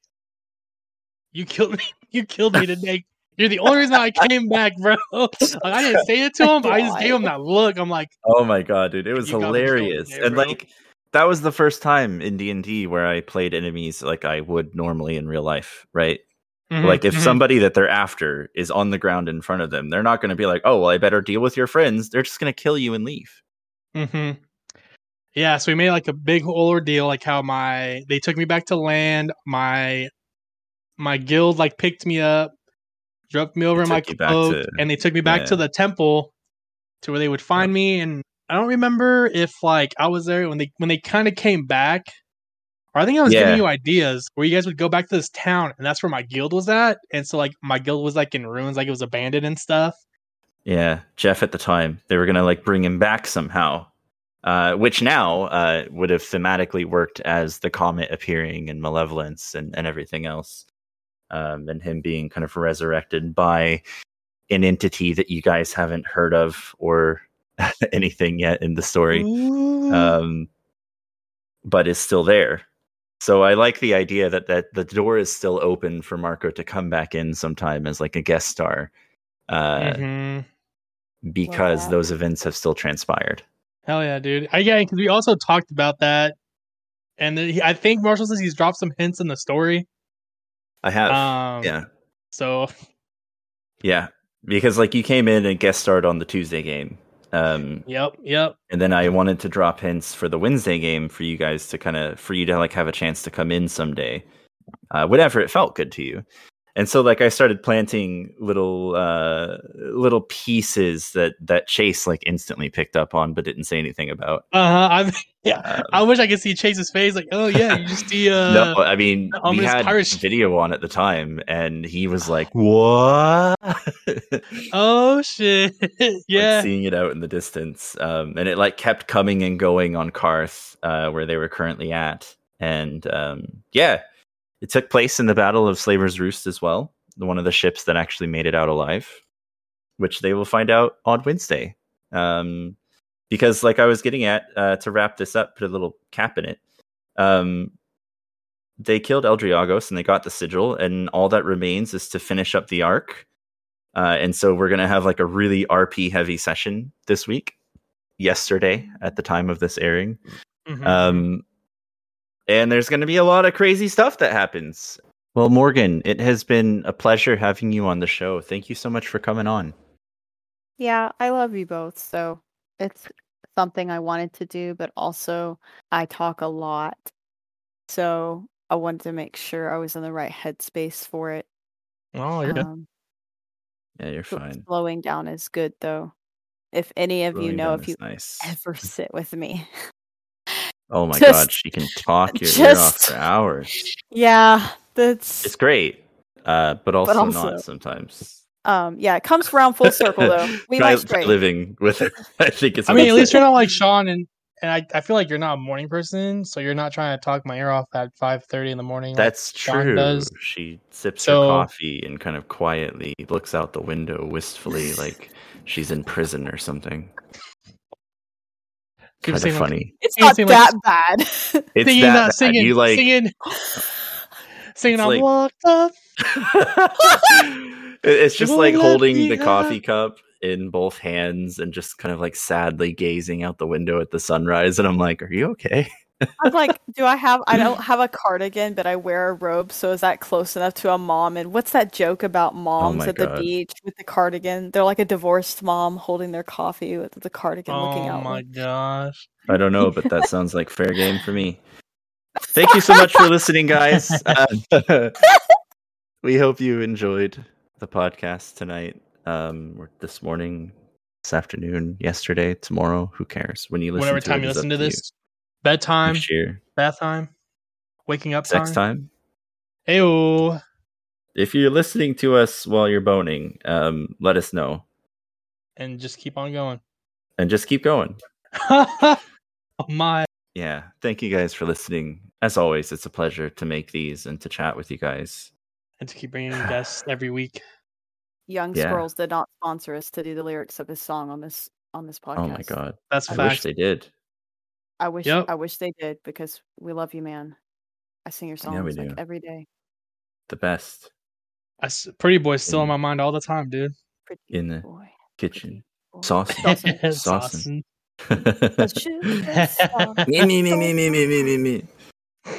you killed me. You killed me today. You're the only reason I came back, bro. Like, I didn't say it to him, but I just gave him that look. I'm like, Oh my god, dude, it was You got me killed hilarious. there, and bro. like that was the first time in D&D where I played enemies like I would normally in real life, right? mhm, Like if mhm. somebody that they're after is on the ground in front of them, they're not going to be like, "Oh, well, I better deal with your friends." They're just going to kill you and leave. hmm Yeah, so we made like a big whole ordeal, like how my they took me back to land. My my guild like picked me up, dropped me over in my took you back cloak, to- and they took me back to the temple to where they would find me. And I don't remember if like I was there when they when they kind of came back. Or I think I was Yeah. giving you ideas where you guys would go back to this town, and that's where my guild was at. And so like my guild was like in ruins, like it was abandoned and stuff. Yeah, Jeff at the time, they were going to like bring him back somehow. Uh, which now uh, would have thematically worked as the comet appearing and malevolence and, and everything else. Um, and him being kind of resurrected by an entity that you guys haven't heard of or anything yet in the story. Ooh. um, but is still there. So I like the idea that that the door is still open for Marco to come back in sometime as like a guest star, uh, Mhm. because that. those events have still transpired. Hell yeah, dude. I, yeah, because we also talked about that, and then he, I think Marshall says he's dropped some hints in the story. I have, Um, yeah, So yeah, because like you came in and guest starred on the Tuesday game, um, yep, yep. and then I wanted to drop hints for the Wednesday game for you guys to kind of for you to like have a chance to come in someday, uh, whatever it felt good to you. And so like I started planting little uh little pieces that that Chase like instantly picked up on but didn't say anything about. Uh huh. I yeah. Um, I wish I could see Chase's face. Like, oh yeah, you just see. Uh, no, I mean we had pirate video on at the time and he was like, "What?" Oh shit. like yeah. seeing it out in the distance um, and it like kept coming and going on karth uh, where they were currently at and um, yeah it took place in the battle of slaver's roost as well one of the ships that actually made it out alive which they will find out on wednesday um, because like i was getting at uh, to wrap this up put a little cap in it um, they killed eldriagos and they got the sigil and all that remains is to finish up the arc uh, and so we're going to have like a really RP heavy session this week, yesterday at the time of this airing. Mhm. Um, and there's going to be a lot of crazy stuff that happens. Well, Morgan, it has been a pleasure having you on the show. Thank you so much for coming on. Yeah, I love you both. So it's something I wanted to do, but also I talk a lot. So I wanted to make sure I was in the right headspace for it. oh, you're good. Um, Yeah, you're fine. slowing down is good, though. If any of you know, if you nice. ever sit with me, Oh my just- god, she can talk your ear off just- for hours. yeah, that's It's great, uh, but also, also- not sometimes. um, yeah, it comes around full circle though. We try, like living with her. I think it's. I mean, at least you're not like Sean, and and I, I feel like you're not a morning person, so you're not trying to talk my ear off at five thirty in the morning. like- That's Sean true. does. She sips So- her coffee and kind of quietly looks out the window wistfully, like she's in prison or something. Keep Kind of saying, like, funny. It's not seem like- that bad. It's singing, that bad. singing, you like. singing, singing. It's I'm like- locked up. It's just won't like holding the out. coffee cup in both hands and just kind of like sadly gazing out the window at the sunrise. And I'm like, "Are you okay?" I'm like, do I have? I don't have a cardigan, but I wear a robe. So is that close enough to a mom? And what's that joke about moms Oh my at the beach with the cardigan? They're like a divorced mom holding their coffee with the cardigan looking out. Oh my gosh. I don't know, but that sounds like fair game for me. Thank you so much for listening, guys. Uh, we hope you enjoyed the podcast tonight, um, or this morning, this afternoon, yesterday, tomorrow. Who cares? When you listen, Whatever to time it you listen up to you. This, bedtime, next year, bath time, waking up sex time. time. Ew. If you're listening to us while you're boning, um, let us know And just keep on going. and just keep going. oh my. Yeah, thank you guys for listening. As always, it's a pleasure to make these and to chat with you guys. And to keep bringing in guests every week. Young Yeah. Scrolls did not sponsor us to do the lyrics of his song on this on this podcast. Oh my god, That's a I fact. wish they did. I wish Yep. I wish they did because we love you, man. I sing your songs Yeah, we like do. every day. The best. I s- Pretty Boy's still in my mind all the time, dude. Pretty In the boy. kitchen. boy. Sauce. Saucing. Saucing. The sugar sauce. me, me, me, me, me, me, me, me, me.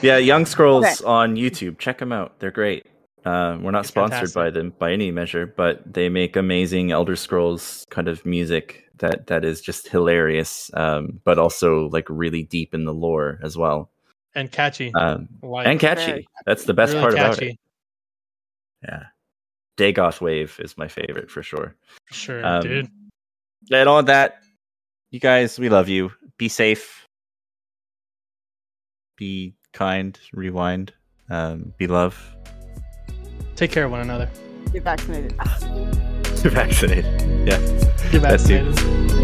Yeah, Young Scrolls on YouTube. Check them out. They're great. Uh, we're not They're sponsored by them by any measure, but they make amazing Elder Scrolls kind of music that that is just hilarious, um, but also like really deep in the lore as well, And catchy. um, like, and catchy. Very That's the best really part about it. Yeah, Dagoth Wave is my favorite for sure. for Sure, Um, dude. And all that, you guys, we love you. Be safe. Be kind. Rewind. Um, be love. Take care of one another. Get vaccinated. Get Vaccinated. Yeah. You're That's.